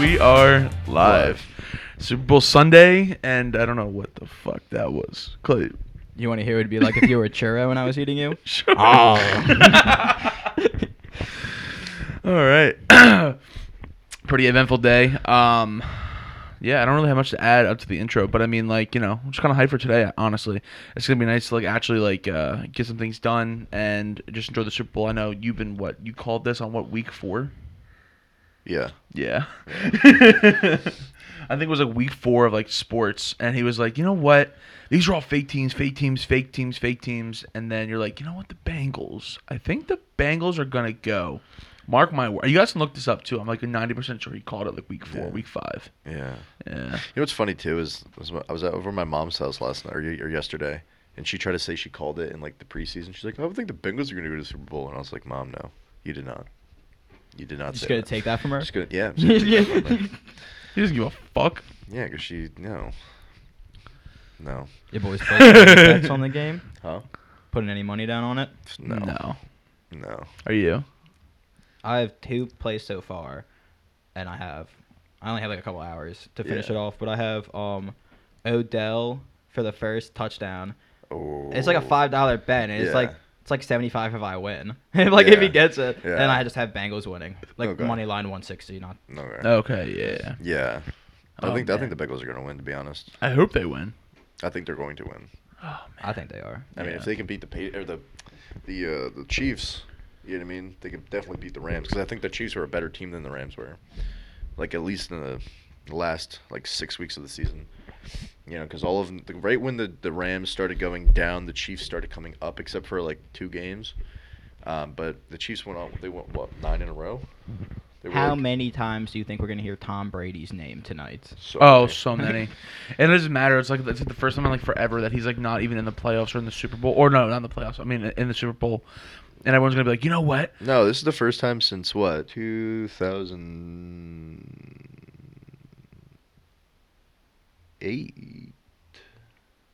we are live. Super Bowl Sunday, and I don't know what the fuck that was. Clay. You want to hear what it'd be like if you were a churro and I was eating you? Sure. All right. Pretty eventful day. Um, yeah, I don't really have much to add up to the intro, but I mean, like, you know, I'm just kind of hyped for today. Honestly, it's gonna be nice to like actually like uh, get some things done and just enjoy the Super Bowl. I know you've been what you called this on what week four? Yeah. Yeah. I think it was like week four of like sports, and he was like, you know what? These are all fake teams, fake teams, fake teams, fake teams. And then you're like, you know what? The Bengals. I think the Bengals are gonna go. Mark my word. You guys can look this up too. I'm like 90% sure he called it like week four, Yeah. week five. Yeah. Yeah. You know what's funny too is was I was over at my mom's house last night or, or yesterday, and she tried to say she called it in like the preseason. She's like, "I don't think the Bengals are going to go to the Super Bowl," and I was like, "Mom, no, you did not. You did not Just say gonna that." take that from her? Just gonna, yeah. I'm just gonna take that from. He doesn't give a fuck. Yeah, because she no, no, Your boys played any bets on the game? huh? Putting any money down on it? No, No. no. Are you? I have two plays so far, and I have I only have like a couple hours to finish Yeah. it off, but I have um Odell for the first touchdown. Oh, It's like a five dollar bet, and it's Yeah. like it's like seventy five if I win. like if he gets it, Yeah. and I just have Bengals winning, like Okay. money line one sixty. Not Okay. Okay. Yeah. Yeah. I Oh, think I think the Bengals are going to win. To be honest, I hope they win. I think they're going to win. Oh man. I think they are. I mean, if they can beat the Pa- or the the uh, the Chiefs, you know what I mean? They can definitely beat the Rams because I think the Chiefs were a better team than the Rams were. Like at least in the last like six weeks of the season. You know, because all of them, the, right when the the Rams started going down, the Chiefs started coming up, except for like two games. Um, but the Chiefs went on. They went what nine in a row. They How like, many times do you think we're gonna hear Tom Brady's name tonight? So Oh, many. so many. and it doesn't matter. It's like it's like the first time in like forever that he's like not even in the playoffs or in the Super Bowl. Or no, not in the playoffs. I mean, in the Super Bowl. And everyone's gonna be like, you know what? No, this is the first time since what? 2008.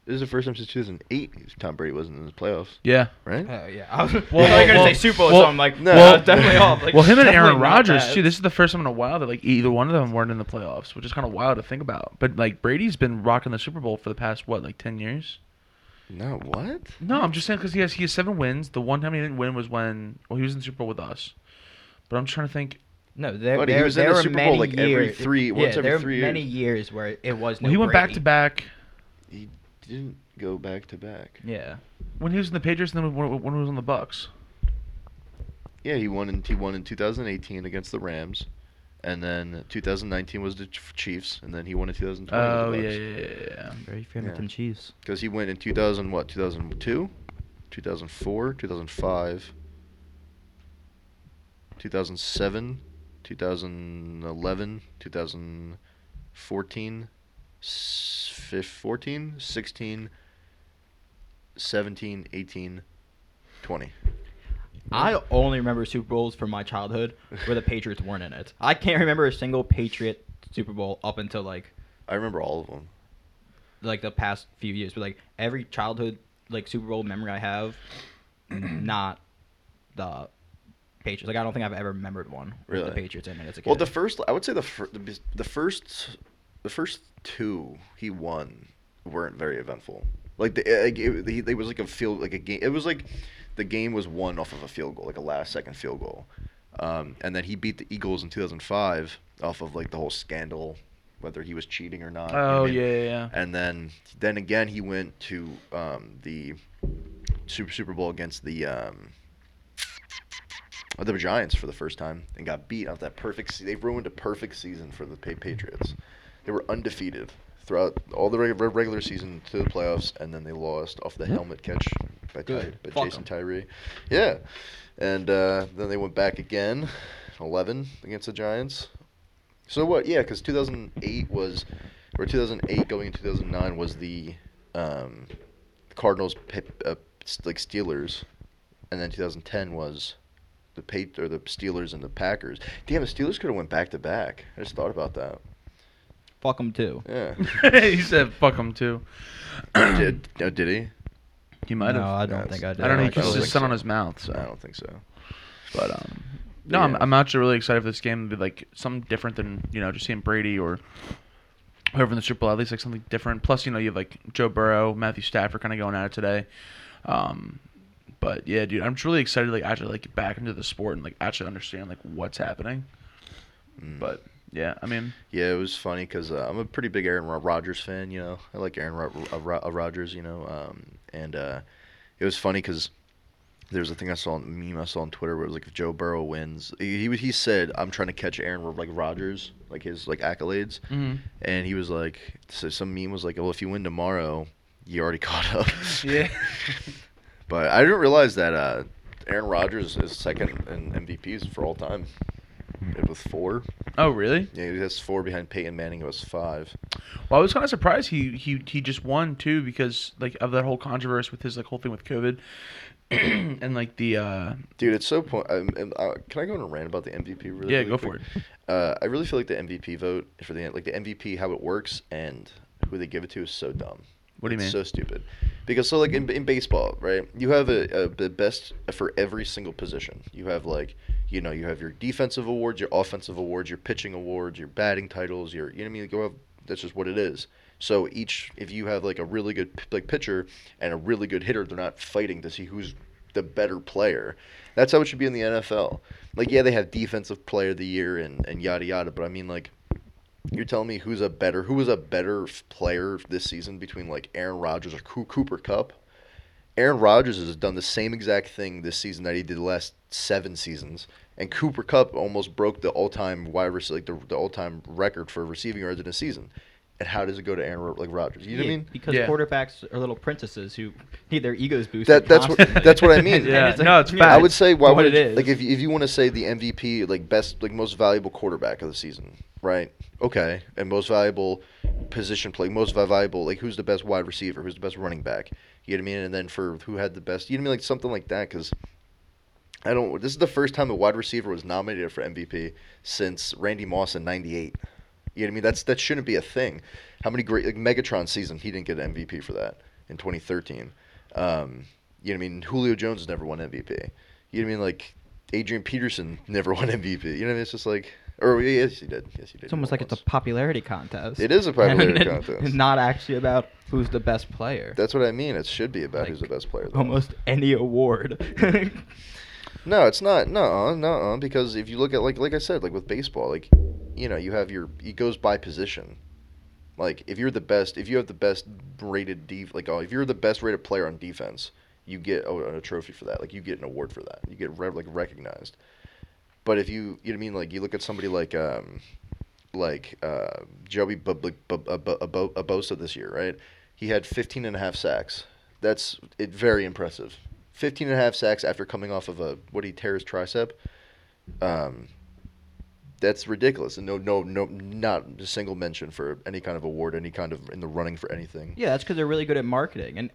This is the first time since 2008 Tom Brady wasn't in the playoffs, Yeah. right? Uh, yeah, I was, Well, well, I was gonna well, say Super Bowl, well, so I'm like, no. no, I was definitely off. Like, well, him and Aaron Rodgers too. This is the first time in a while that like either one of them weren't in the playoffs, which is kind of wild to think about. But like Brady's been rocking the Super Bowl for the past what, like ten years? No, what? No, I'm just saying because he has he has seven wins. The one time he didn't win was when well he was in the Super Bowl with us. But I'm trying to think. No, there, Buddy, he there, was in the were Super Bowl, many like, every years- three- yeah, once every there were three many years. years where it was no Well, he went back to back He didn't go back to back. Yeah, when he was in the Patriots and then when, when he was on the Bucks. Yeah, he won in he won in 2018 against the Rams, and then 2019 was the Chiefs, and then he won in 2020. Oh with yeah, yeah, Bucks. yeah, yeah. very Framingham Yeah. Chiefs. Because he went in 2000, what, 2002, 2004, 2005, 2007, 2011, 2014, s- fif- 14, 16, 17, 18, 20. I only remember Super Bowls from my childhood where the Patriots weren't in it. I can't remember a single Patriot Super Bowl up until like I remember all of them. like the past few years. But like every childhood like Super Bowl memory I have, not the Patriots. Like I don't think I've ever remembered one with the Patriots in it as a kid. Well, the first, I would say the fir- the, the first, the first two he won weren't very eventful. Like the, eh, like it, it was like a field, like a game. It was like the game was won off of a field goal, like a last second field goal. Um, and then he beat the Eagles in 2005 off of like the whole scandal, whether he was cheating or not. you know I Oh mean? yeah, yeah. And then then again he went to um, the Super Super Bowl against the um, the Giants for the first time and got beat out that perfect. Se- they ruined a perfect season for the Pa- Patriots. They were undefeated throughout all the regular season to the playoffs, and then they lost off the helmet catch by, Ty- Good. by Fuck Jason 'em. Tyree. Yeah, and uh, then they went back again, 11 against the Giants. So what? Yeah, because 2008 was, or 2008 going into 2009 was the um, Cardinals pi- uh, s- like Steelers, and then 2010 was the Pat or the Steelers and the Packers. Damn, the Steelers could have went back to back. I just thought about that. Fuck them too. Yeah. he said fuck them too. did uh, did he? He might no, have. I don't Yes. think I did. I don't know. He I don't kissed his think son so. on his mouth. So. I don't think so. But um, No, I'm, Yeah. I'm actually really excited for this game to be like something different than you know just seeing Brady or whoever in the Super Bowl. At least like something different. Plus, you know, you have like Joe Burrow, Matthew Stafford, kind of going at it today. Um, but yeah, dude, I'm just really excited to like actually like get back into the sport and like actually understand like what's happening. Mm. But yeah, I mean, Yeah, it was funny because uh, I'm a pretty big Aaron Rodgers fan. You know, I like Aaron Ro- uh, Ro- uh, Rodgers. You know, um, and uh, it was funny because there's a thing I saw on meme I saw on Twitter where it was like if Joe Burrow wins, he he said I'm trying to catch Aaron like Rodgers, like his like accolades, mhm. and he was like, so some meme was like, well, if you win tomorrow, you already caught up. Yeah. but I didn't realize that uh, Aaron Rodgers is second in MVPs for all time, with four. oh really? Yeah, he has four behind Peyton Manning, It was five. Well, I was kind of surprised he he he just won too because like of that whole controversy with his like whole thing with COVID and like the uh Dude, it's so point. Um, uh, can I go on a rant about the MVP? Really, yeah really go quick? for it. Uh, I really feel like the MVP vote for the like the MVP how it works and who they give it to is so dumb. What do you mean? So stupid. Because so like in, in baseball, right? You have a, a the best for every single position. You have like you know you have your defensive awards, your offensive awards, your pitching awards, your batting titles. Your you know what I mean. Go have, that's just what it is. So each if you have like a really good like pitcher and a really good hitter, they're not fighting to see who's the better player. That's how it should be in the NFL. Like yeah, they have defensive player of the year and and yada yada, but I mean like you're telling me who's a better who was a better player this season between like Aaron Rodgers or Cooper Kupp? Aaron Rodgers has done the same exact thing this season that he did the last seven seasons, and Cooper Kupp almost broke the all-time wide rec- like the, the all-time record for receiving yards in a season. And how does it go to Aaron like Rodgers? You know what I mean? Because Yeah. quarterbacks are little princesses who need their egos boosted. That- that's what- that's what I mean. Yeah, it's like, no, it's you know, facts. I would say why what would it is. like if if you want to say the MVP like best like most valuable quarterback of the season, right? Okay, and most valuable position play, most valuable like who's the best wide receiver, who's the best running back, you know what I mean? And then for who had the best, you know what I mean? Like something like that because. I don't. This is the first time a wide receiver was nominated for MVP since Randy Moss in '98. You know what I mean? That's that shouldn't be a thing. How many great like Megatron season he didn't get an MVP for that in 2013. Um, you know what I mean? Julio Jones never won MVP. You know what I mean? Like Adrian Peterson never won MVP. You know what I mean? It's just like, or yes, he did. Yes, he did. It's almost like won it's a popularity contest. It is a popularity And contest. Not actually about who's the best player. That's what I mean. It should be about Like, who's the best player. though. Almost any award. No, it's not. No, no, because if you look at like like I said, like with baseball, like you know, you have your it goes by position. Like if you're the best, if you have the best rated def, like oh, if you're the best rated player on defense, you get a, a trophy for that. Like you get an award for that. You get re- like recognized. But if you you know what I mean, like you look at somebody like um like uh Joey B- B- B- B- B- Abosa this year, right? He had 15 and a half sacks. That's it very impressive. 15 and a half sacks after coming off of a what he tear his tricep. Um, that's ridiculous, and no, no, no, not a single mention for any kind of award, any kind of in the running for anything. yeah, that's because they're really good at marketing, and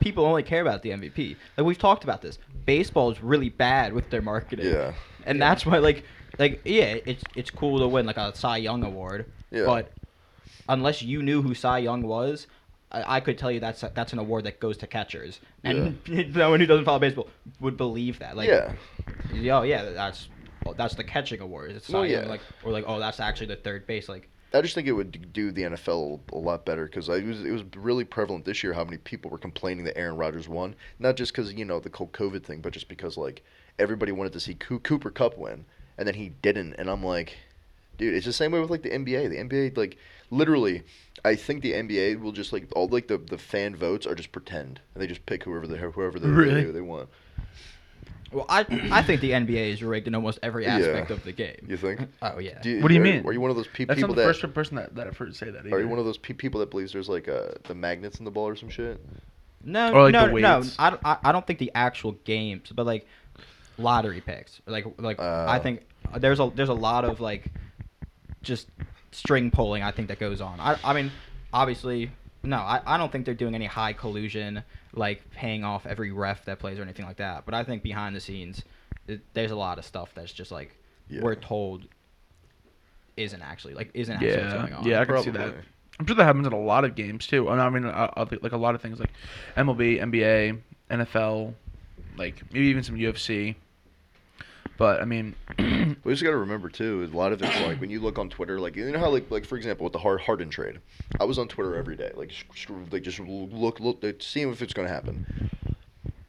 people only care about the MVP. Like we've talked about this. Baseball is really bad with their marketing. Yeah. And that's why, like, like yeah, it's it's cool to win like a Cy Young award, Yeah. but unless you knew who Cy Young was, I, I could tell you that's that's an award that goes to catchers, and no one who doesn't follow baseball would believe that. Like, yeah, oh yeah, that's that's the catching award. It's Cy Well, Young, yeah. like or like oh that's actually the third base. Like I just think it would do the NFL a lot better because it was it was really prevalent this year how many people were complaining that Aaron Rodgers won, not just because you know the whole COVID thing, but just because like everybody wanted to see Cooper Kupp win, and then he didn't, and I'm like, dude, it's the same way with like the NBA. The NBA like literally, I think the NBA will just like all like the, the fan votes are just pretend, and they just pick whoever they whoever they Really? they, they want. Well, I I think the NBA is rigged in almost every Yeah. aspect of the game. You think? Oh yeah. Do What do you are- mean? Are you one of those pe- That's people not the that? first person that, that I've heard say that. Are you one of those pe- people that believes there's like uh, the magnets in the ball or some shit? No, Or, like, no, the no. weights. I, don't- I, I don't think the actual games, but like lottery picks. Like like I Oh. think there's a there's a lot of like just string pulling. I think that goes on. I I mean obviously no. I, I don't think they're doing any high collusion like paying off every ref that plays or anything like that. But I think behind the scenes it, there's a lot of stuff that's just like Yeah. we're told isn't actually like isn't actually what's Yeah, going on. yeah, I can see that. I'm sure that happens in a lot of games too. I mean, uh, uh, I, I like a lot of things like MLB, NBA, NFL, like maybe even some UFC. But I mean, We just got to remember too. A lot of it's like when you look on Twitter, like you know how like like for example with the hard Harden trade, I was on Twitter every day, like like just look look like, seeing if it's going to happen.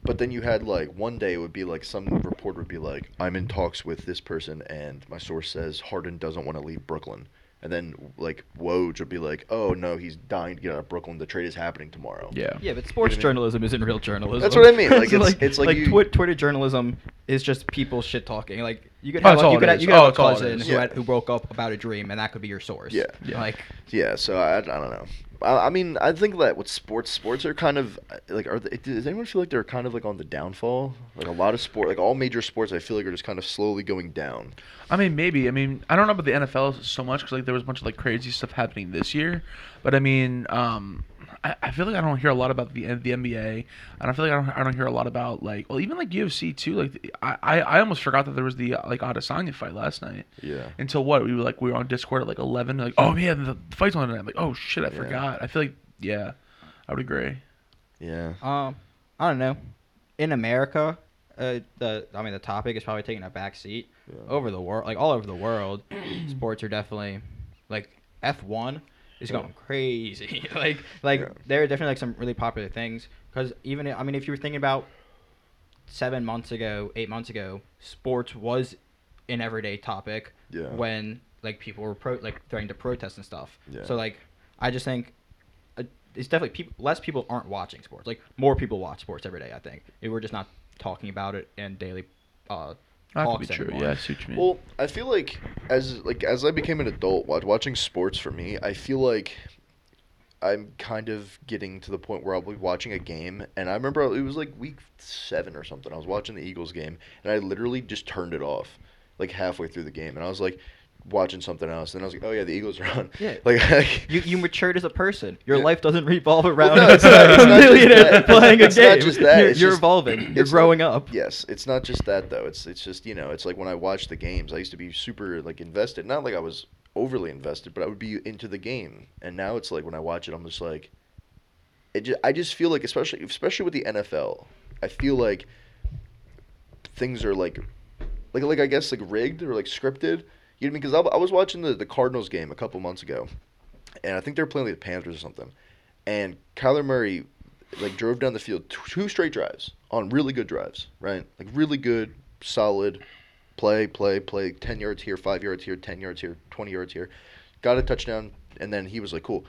But then you had like one day it would be like some reporter would be like, "I'm in talks with this person, and my source says Harden doesn't want to leave Brooklyn." And then like Woj would be like, "Oh no, he's dying to get out of Brooklyn. The trade is happening tomorrow." yeah. Yeah, but sports what I mean? journalism isn't real journalism. That's what I mean, like, it's- it's like you- Twi- Twitter journalism is just people shit talking. Like you could Oh, have that's a, you could have, you could Oh, have a that's all it cousin who Yeah. had, who broke up about a dream, and that could be your source. Yeah. Yeah. Like Yeah, so I, I don't know. I, mean, I think that with sports, sports are kind of like. Are they, does anyone feel like they're kind of like on the downfall? Like a lot of sport, like all major sports, I feel like are just kind of slowly going down. I mean, maybe. I mean, I don't know about the NFL so much because like there was a bunch of like crazy stuff happening this year, but I mean, um, I, I feel like I don't hear a lot about the the NBA, and I feel like I don't I don't hear a lot about like well even like UFC too. Like I I, I almost forgot that there was the like Adesanya fight last night. Yeah. Until what we were like we were on Discord at like eleven. Like oh yeah, the, the fight's on tonight. I'm like oh shit, I Yeah. forgot. I feel like yeah, I would agree. Yeah. Um, I don't know. In America, uh, the I mean the topic is probably taking a back seat. Yeah. Over the world, like all over the world, sports are definitely like F one is going crazy. like like Yeah. there are definitely like some really popular things because even I mean if you were thinking about seven months ago, eight months ago, sports was an everyday topic Yeah. when like people were pro like threatening to protest and stuff. Yeah. So like I just think uh, it's definitely people less people aren't watching sports. Like more people watch sports every day. I think we're just not talking about it in daily uh, That could be true. anymore. Yeah, I see what you mean. Well, I feel like as like as I became an adult, watching sports for me, I feel like I'm kind of getting to the point where I'll be watching a game, and I remember it was like week seven or something. I was watching the Eagles game, and I literally just turned it off, like halfway through the game, and I was like watching something else, and I was like, oh yeah, the Eagles are on. Yeah. Like You you matured as a person. Your Yeah. life doesn't revolve around no, it's not- it's not just millionaire that. playing a It's game. not just that, You're, it's you're just- evolving. You're it's not- growing up. Yes, it's not just that though. It's it's just you know, it's like when I watched the games, I used to be super like invested. Not like I was overly invested, but I would be into the game. And now it's like when I watch it, I'm just like, it. Just, I just feel like, especially especially with the NFL, I feel like things are like, like like I guess like rigged or like scripted. You know what I mean? Because I, I was watching the the Cardinals game a couple months ago, and I think they were playing like the Panthers or something, and Kyler Murray like drove down the field two straight drives on really good drives, right? Like really good, solid play, play, play. Ten yards here, five yards here, ten yards here, twenty yards here. Got a touchdown, and then he was like, "Cool."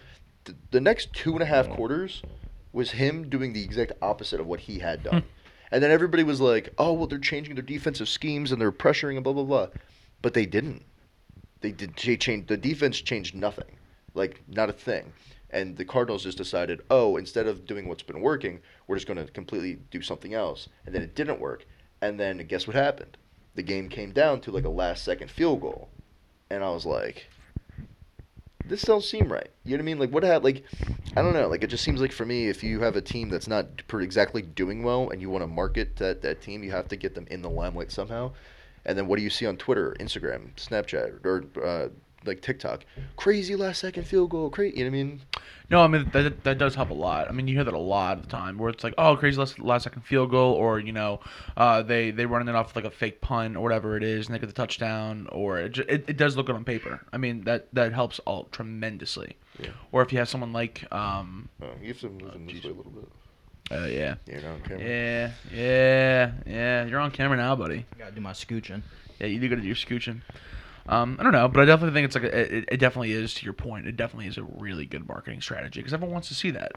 The, the next two and a half quarters was him doing the exact opposite of what he had done. and then everybody was like, "Oh, well, they're changing their defensive schemes and they're pressuring and blah blah blah," but they didn't. They did. They changed. The defense changed nothing, like not a thing. And the Cardinals just decided, oh, instead of doing what's been working, we're just going to completely do something else. And then it didn't work. And then guess what happened? The game came down to like a last second field goal, and I was like, this don't seem right. You know what I mean? Like what had like, I don't know. Like it just seems like for me, if you have a team that's not exactly doing well and you want to market that that team, you have to get them in the limelight somehow. And then what do you see on Twitter, Instagram, Snapchat, or uh, like TikTok? Crazy last second field goal. Crazy. You know what I mean? No, I mean that that does help a lot. I mean you hear that a lot of the time, where it's like, oh, crazy last last second field goal, or you know, uh, they they running it off like a fake punt or whatever it is, and they get the touchdown, or it, ju- it, it does look good on paper. I mean that that helps all tremendously. Yeah. Or if you have someone like, um, Oh, you have to move in this way a little bit. Uh, yeah, You're on camera. yeah, yeah, yeah, you're on camera now, buddy. I Gotta do my scooching. Yeah, you do gotta do your scooching. Um, I don't know, but I definitely think it's like a, it, it definitely is to your point. It definitely is a really good marketing strategy because everyone wants to see that.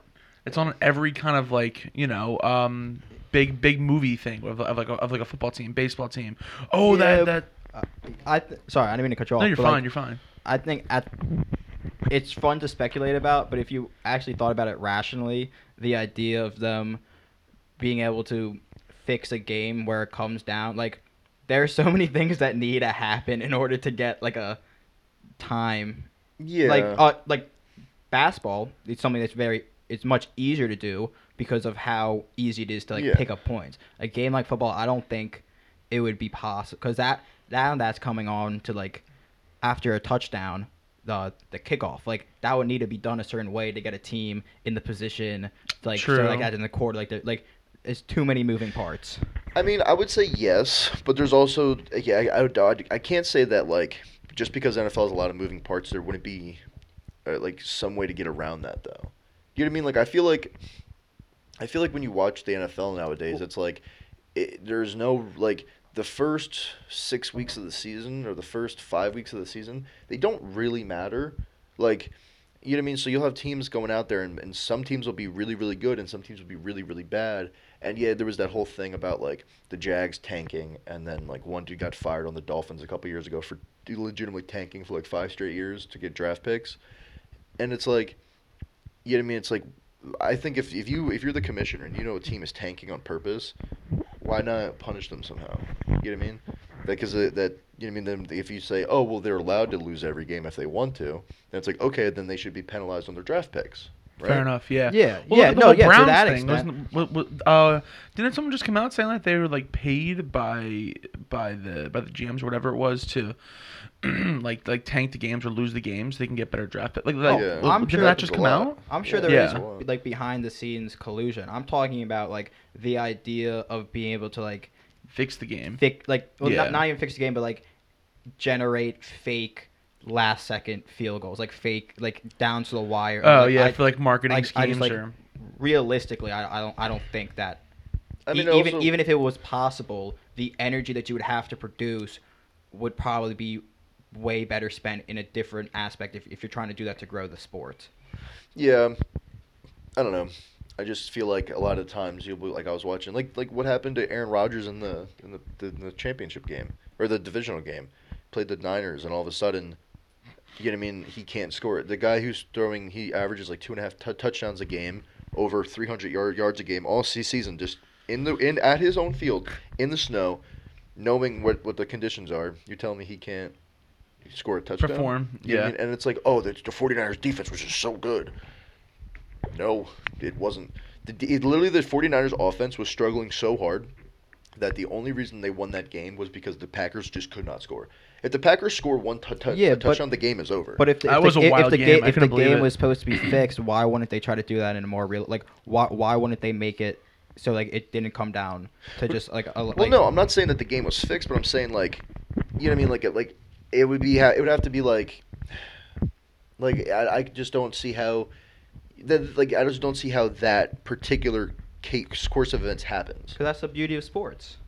It's on every kind of like you know um, big big movie thing of, of like a, of like a football team, baseball team. Oh, Yeah, that that. Uh, I th- sorry, I didn't mean to cut you off. No, you're fine. like, you're fine. I think at it's fun to speculate about, but if you actually thought about it rationally, the idea of them being able to fix a game where it comes down like there are so many things that need to happen in order to get like a time Yeah. like uh like basketball it's something that's very it's much easier to do because of how easy it is to like Yeah. pick up points a game like football i don't think it would be possible because that now that's coming on to like after a touchdown the the kickoff like that would need to be done a certain way to get a team in the position like so True. like that in the court like the, like it's too many moving parts I mean, I would say yes, but there's also yeah, I, I, would- I, I can't say that like just because NFL has a lot of moving parts, there wouldn't be uh, like some way to get around that though. You know what I mean? Like I feel like I feel like when you watch the NFL nowadays, it's like it, there's no like the first six weeks of the season or the first five weeks of the season, they don't really matter. Like you know what I mean? So you'll have teams going out there, and, and some teams will be really, really good, and some teams will be really, really bad. And yeah, there was that whole thing about like the Jags tanking, and then like one dude got fired on the Dolphins a couple years ago for legitimately tanking for like five straight years to get draft picks. And it's like, you know what I mean? It's like, I think if, if you if you're the commissioner and you know a team is tanking on purpose, why not punish them somehow? You know what I mean? Because that, that you know what I mean. Then if you say, oh well, they're allowed to lose every game if they want to, then it's like okay, then they should be penalized on their draft picks. Right? Fair enough. Yeah. Yeah, Well, yeah, look the no, whole yeah, to that thing. extent. Wasn't- what- what- uh, didn't someone just come out saying that they were like paid by by the by the GMs or whatever it was to like like tank the games or lose the games? They can get better draft. pick- Like, like oh, yeah. I'm didn't sure that just come out? I'm sure Yeah. there is Yeah. like behind the scenes collusion. I'm talking about like the idea of being able to like Fix the game. fix like well, Yeah. not, not even fix the game, but like generate fake last second field goals, like fake like down to the wire. Oh Like, yeah, I, for like marketing like, I schemes just like or realistically, I, I don't I don't think that I e- mean, even also- even if it was possible, the energy that you would have to produce would probably be way better spent in a different aspect if, if you're trying to do that to grow the sport. Yeah, I don't know. I just feel like a lot of times you'll be like I was watching like like what happened to Aaron Rodgers in the in the, the, in the championship game or the divisional game, played the Niners and all of a sudden, you know what I mean? He can't score it. The guy who's throwing he averages like two and a half t- touchdowns a game, over 300 yard, yards a game all se- season, just in the in at his own field in the snow, knowing what what the conditions are. You're telling me he can't score a touchdown? perform. You know what I Yeah. mean? And it's like, oh, the, the 49ers defense was just so good. No, it wasn't. The, it, literally, the 49ers offense was struggling so hard that the only reason they won that game was because the Packers just could not score. If the Packers score one t- t- Yeah, a but- touchdown, the game is over. But if the, if was the, a wild if the, game. ga- I if the couldn't believe game it. was supposed to be fixed, why wouldn't they try to do that in a more real like why why wouldn't they make it so like it didn't come down to just like a well, like, no, I'm not saying that the game was fixed, but I'm saying like, you know what I mean? Like, it, like it would be, it would have to be like, like I, I just don't see how, that like I just don't see how that particular case, course of events happens. Because that's the beauty of sports.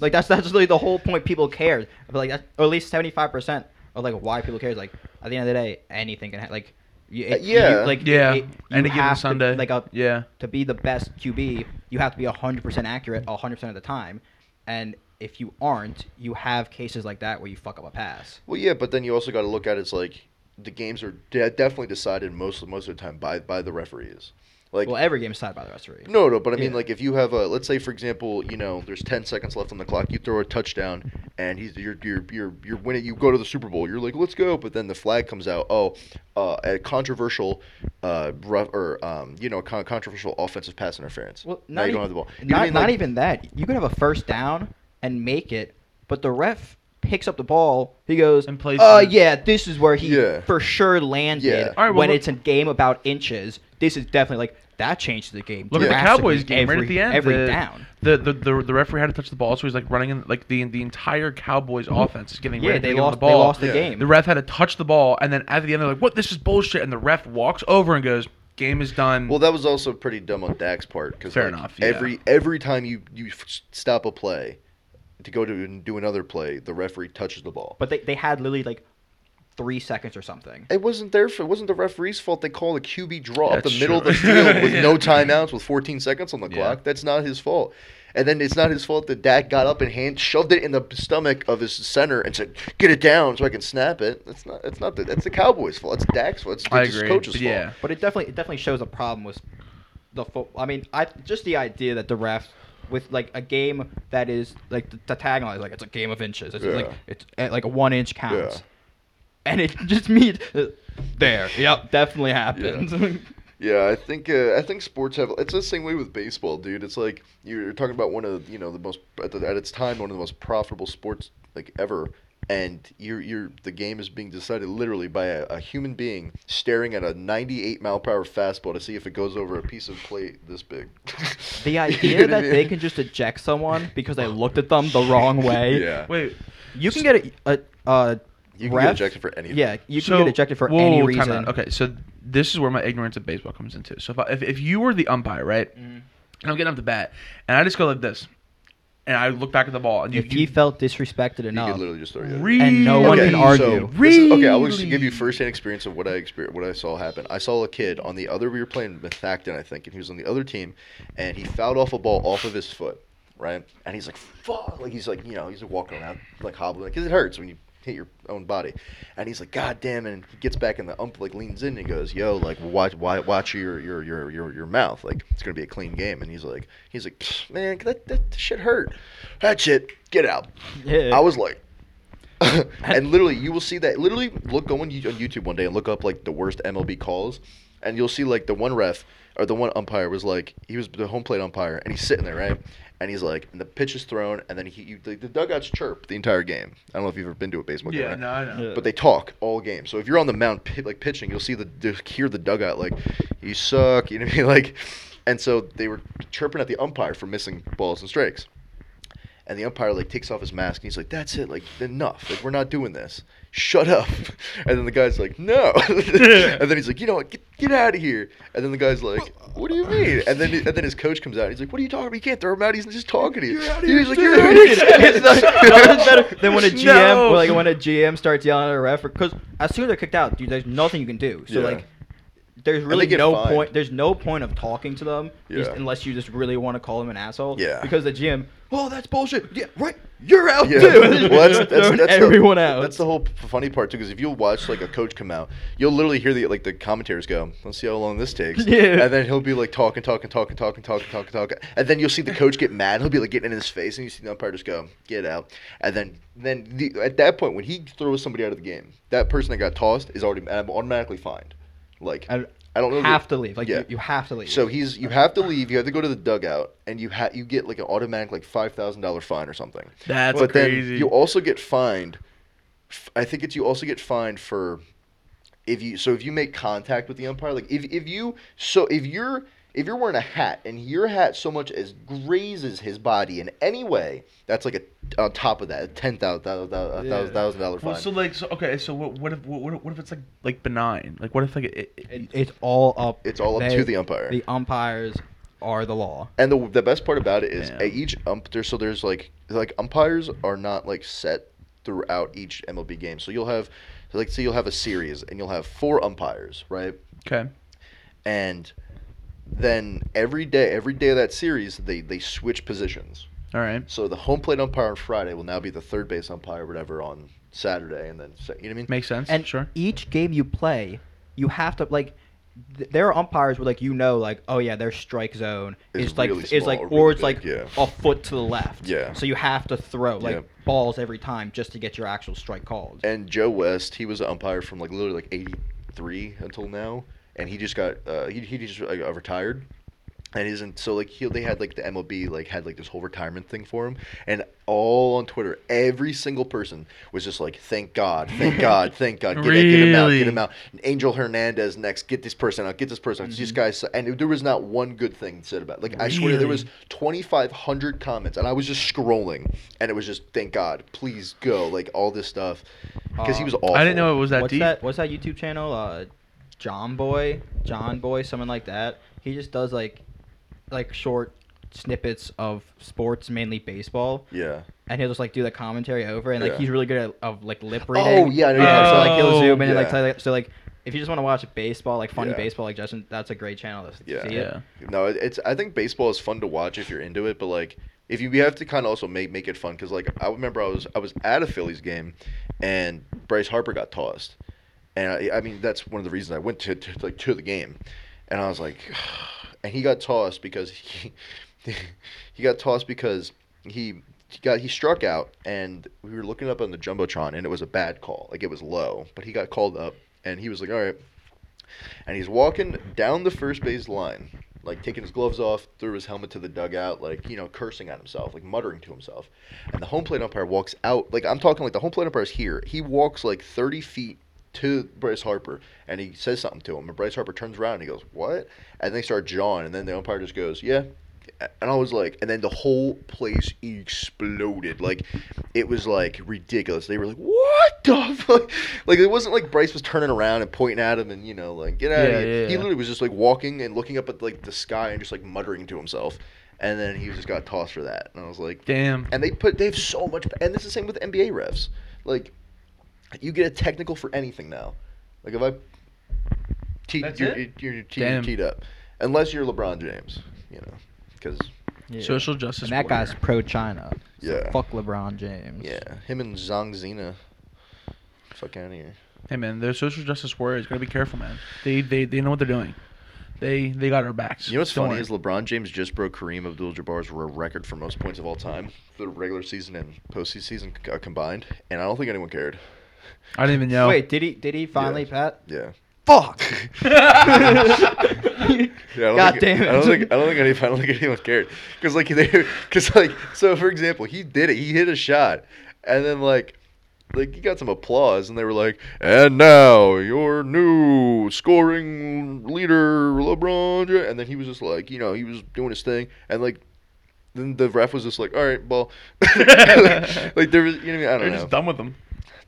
Like that's that's really the whole point. People care, but like that, or at least seventy five percent of like why people care is like at the end of the day, anything can ha- like. You, it- you- yeah. like Yeah. it- you Any given have to- Sunday. like a, Yeah. to be the best QB, you have to be hundred percent accurate hundred percent of the time, and if you aren't, you have cases like that where you fuck up a pass. Well, yeah, but then you also got to look at it's like the games are de- definitely decided most most of the time by by the referees. Like well, every game is decided by the referee. no, no, but I mean Yeah. like if you have a let's say for example, you know, there's 10 seconds left on the clock, you throw a touchdown and he's you're you're you're you're winning, you go to the Super Bowl. You're like, "Let's go." But then the flag comes out, "Oh, uh, a controversial uh rough or um, you know, con- controversial offensive pass interference." Well, now not, you e- don't have the ball. You Not, mean? not Like- even that. You could have a first down and make it, but the ref picks up the ball. He goes, And plays "Uh, it. yeah, this is where he Yeah. for sure landed." Yeah. All right, well, when look- it's a game about inches, this is definitely like that changed the game. Look at the drastically Cowboys game every, right at the end. Every the, down. The, the the the referee had to touch the ball, so he's like running in like the the entire Cowboys offense is getting Yeah, ready to they give him lost. the ball. They lost the Yeah. game. The ref had to touch the ball, and then at the end they're like, "What? This is bullshit." And the ref walks over and goes, "Game is done." Well, that was also pretty dumb on Dak's part because Fair enough, yeah. every every time you you f- stop a play to go to and do another play, the referee touches the ball. but they, they had literally like three seconds or something. It wasn't their fa- it wasn't the referee's fault. They called a QB draw up the That's middle of the field with no timeouts with 14 seconds on the Yeah. clock. That's not his fault. And then it's not his fault that Dak got up and hand shoved it in the stomach of his center and said, "Get it down so I can snap it." That's not. That's not the. That's the Cowboys' fault. It's Dak's fault. It's, I it's his agree, coach's but fault. yeah. But it definitely it definitely shows a problem with the fo- I mean, I just the idea that the ref with like a game that is like the, the tagline is like it's a game of inches. It's like Yeah. it's uh, like a one inch counts, Yeah. and it just means uh, there. Yep, definitely happened. Yeah, I think uh, I think sports have. It's the same way with baseball, dude. It's like you're talking about one of you know the most at, the, at its time one of the most profitable sports like ever, and you're you're the game is being decided literally by a, a human being staring at a 98 mile per hour fastball to see if it goes over a piece of plate this big. The You idea know what I that they can just eject someone because they looked at them the wrong way. Yeah. Wait. You can get a, a, a You can ref- get ejected for anything. Yeah, you can so, get ejected for whoa, any whoa, reason. out. Okay, so this is where my ignorance of baseball comes into. So if, I, if, if you were the umpire, right, Mhm. and I'm getting up the bat, and I just go like this, and I look back at the ball, and you, If you he felt disrespected You enough, could literally just throw you. out. Really? and no one Okay, can argue. So, this is- okay, I'll just give you first-hand experience of what I experienced, what I saw happen. I saw a kid on the other. We were playing Methacton, I think, and he was on the other team, and he fouled off a ball off of his foot, right? And he's like, "Fuck!" Like he's like, you know, he's walking around like hobbling, because it hurts when you hit your own body. And he's like, "God damn!" it," And he gets back, and the ump like leans in and he goes, "Yo, like watch, why, watch your your your your your mouth. Like it's gonna be a clean game." And he's like, he's like, "Man, that that shit hurt. That shit, get out." Yeah. I was like, and literally, you will see that. Literally, look go on on YouTube one day and look up like the worst MLB calls, and you'll see like the one ref or the one umpire was like he was the home plate umpire, and he's sitting there right, and he's like, and the pitch is thrown, and then he you, the, the dugouts chirp the entire game. I don't know if you've ever been to a baseball game. yeah, right? no, I know. Yeah. But they talk all game. So if you're on the mound, pi- like pitching, you'll see the the- hear the dugout like, "You suck," you know what I mean? Like, and so they were chirping at the umpire for missing balls and strikes. And the umpire like takes off his mask and he's like, "That's it, like enough. Like we're not doing this. Shut up." And then the guy's like, "No." and then he's like, "You know what? Get, get out of here." And then the guy's like, "What do you mean?" And then and then his coach comes out. And he's like, "What are you talking about? You can't throw him out. He's just talking to you." You're out of He's like, "You're out of here." it's not- nothing's better than when a GM, No. or like when a GM starts yelling at a ref, because as soon as they're kicked out, dude, there's nothing you can do. So Yeah. like, there's really get no fined. point. There's no point of talking to them, just- Yeah. unless you just really want to call them an asshole. Yeah. Because the GM, oh, that's bullshit. Yeah, right. You're out Yeah. too. well, that's, that's, Throwing that's everyone the, out. That's the whole funny part too, because if you'll watch like a coach come out, you'll literally hear the like the commentators go, "Let's see how long this takes." Yeah. And then he'll be like talking, talking, talking, talking, talking, talking, talking, and then you'll see the coach get mad. He'll be like getting in his face, and you see the umpire just go, "Get out." And then then the, at that point, when he throws somebody out of the game, that person that got tossed is already automatically fined. Like I don't know. the- have to leave. Like yeah. you, you have to leave. So he's you have to leave. You have to go to the dugout, and you ha- you get like an automatic like five thousand dollar fine or something. That's but crazy. then you also get fined. f- I think it's you also get fined for if you so if you make contact with the umpire, like if if you so if you're if you're wearing a hat and your hat so much as grazes his body in any way, that's like a on top of that a ten thousand thousand Yeah. thousand dollar fine. Well, so like, so okay, so what, what if, what, what if it's like, like benign? Like, what if like it, it, It, it's all up. it's all up they- to the umpire. The umpires are the law. And the the best part about it is Yeah. at each ump there so there's like like umpires are not like set throughout each MLB game. So you'll have like say you'll have a series and you'll have four umpires, right? okay, And then every day every day of that series they they switch positions. all right, So the home plate umpire on Friday will now be the third base umpire or whatever on Saturday and then you know what I mean? makes sense. And sure. each game you play, you have to like. th- There are umpires where like you know like oh yeah their strike zone Is is like really is like or or really it's like yeah. a foot to the left. Yeah. So you have to throw like Yeah. balls every time just to get your actual strike called. And Joe West, he was an umpire from like literally like '83 until now, and he just got uh, he he just uh, retired, and isn't so like he they had like the MLB like had like this whole retirement thing for him, and all on Twitter, every single person was just like, "Thank God, thank God, thank God, get, get him out, get him out." Angel Hernandez next, get this person out, get this person out. These guys, and there was not one good thing said about. It. Like I swear, there was 2,500 comments, and I was just scrolling, and it was just, "Thank God, please go," like all this stuff, because he Uh, was awful. I didn't know it was that what's deep. that? What's that YouTube channel? Uh, John Boy, John Boy, someone like that. He just does like, like short snippets of sports, mainly baseball, Yeah. and he'll just like do the commentary over, and like Yeah. he's really good at of like lip oh, reading. Oh yeah, I know Yeah, so like he'll Oh, zoom in and like yeah. tell you, so like if you just want to watch baseball, like funny Yeah. baseball, like Justin, that's a great channel to Yeah. see it. Yeah. No, it- it's. I think baseball is fun to watch if you're into it, but like if you, you have to kind of also make make it fun because like I remember I was I was at a Phillies game, and Bryce Harper got tossed, and I, I mean that's one of the reasons I went to, to like to the game, and I was like, and he got tossed because he he got tossed because he. He got he struck out and we were looking up on the jumbotron and it was a bad call like it was low but he got called up and he was like all right and he's walking down the first base line like taking his gloves off, threw his helmet to the dugout, like you know, cursing at himself, like muttering to himself. And the home plate umpire walks out, like I'm talking like the home plate umpire is here. He walks like 30 feet to Bryce Harper and he says something to him, and Bryce Harper turns around and he goes, "What?" And they start jawing, and then the umpire just goes, "Yeah." And I was like, and then the whole place exploded. Like, it was like ridiculous. They were like, "What the fuck?" Like, it wasn't like Bryce was turning around and pointing at him and you know, like, get out Yeah, of here. yeah, He yeah. literally was just like walking and looking up at like the sky and just like muttering to himself. And then he just got tossed for that. And I was like, Damn. and they put they have so much, and this is the same with NBA refs. Like, you get a technical for anything now. Like if I, tee, That's you're, it? you're, you're, tee, Damn. teed up, unless you're LeBron James, you know, because Yeah. Social justice. And that guy's pro China. So Yeah. Fuck LeBron James. yeah, him and John Cena, fuck out of here. Hey man, they're social justice warriors. Gotta be careful, man. They they they know what they're doing. They they got our backs. You know what's Don't funny worry. is LeBron James just broke Kareem Abdul-Jabbar's r- record for most points of all time for the regular season and postseason uh, combined, and I don't think anyone cared. I didn't even know. Wait, did he did he finally, Pat? Yeah. Fuck. Yeah, I don't God think, damn it. I don't think I don't think any, I don't think anyone cared because like they because like so for example he did it he hit a shot and then like like he got some applause and they were like and now your new scoring leader LeBron Ja-" and then he was just like you know he was doing his thing and like then the ref was just like all right ball like there was you know what I, mean? I They're know just done with them.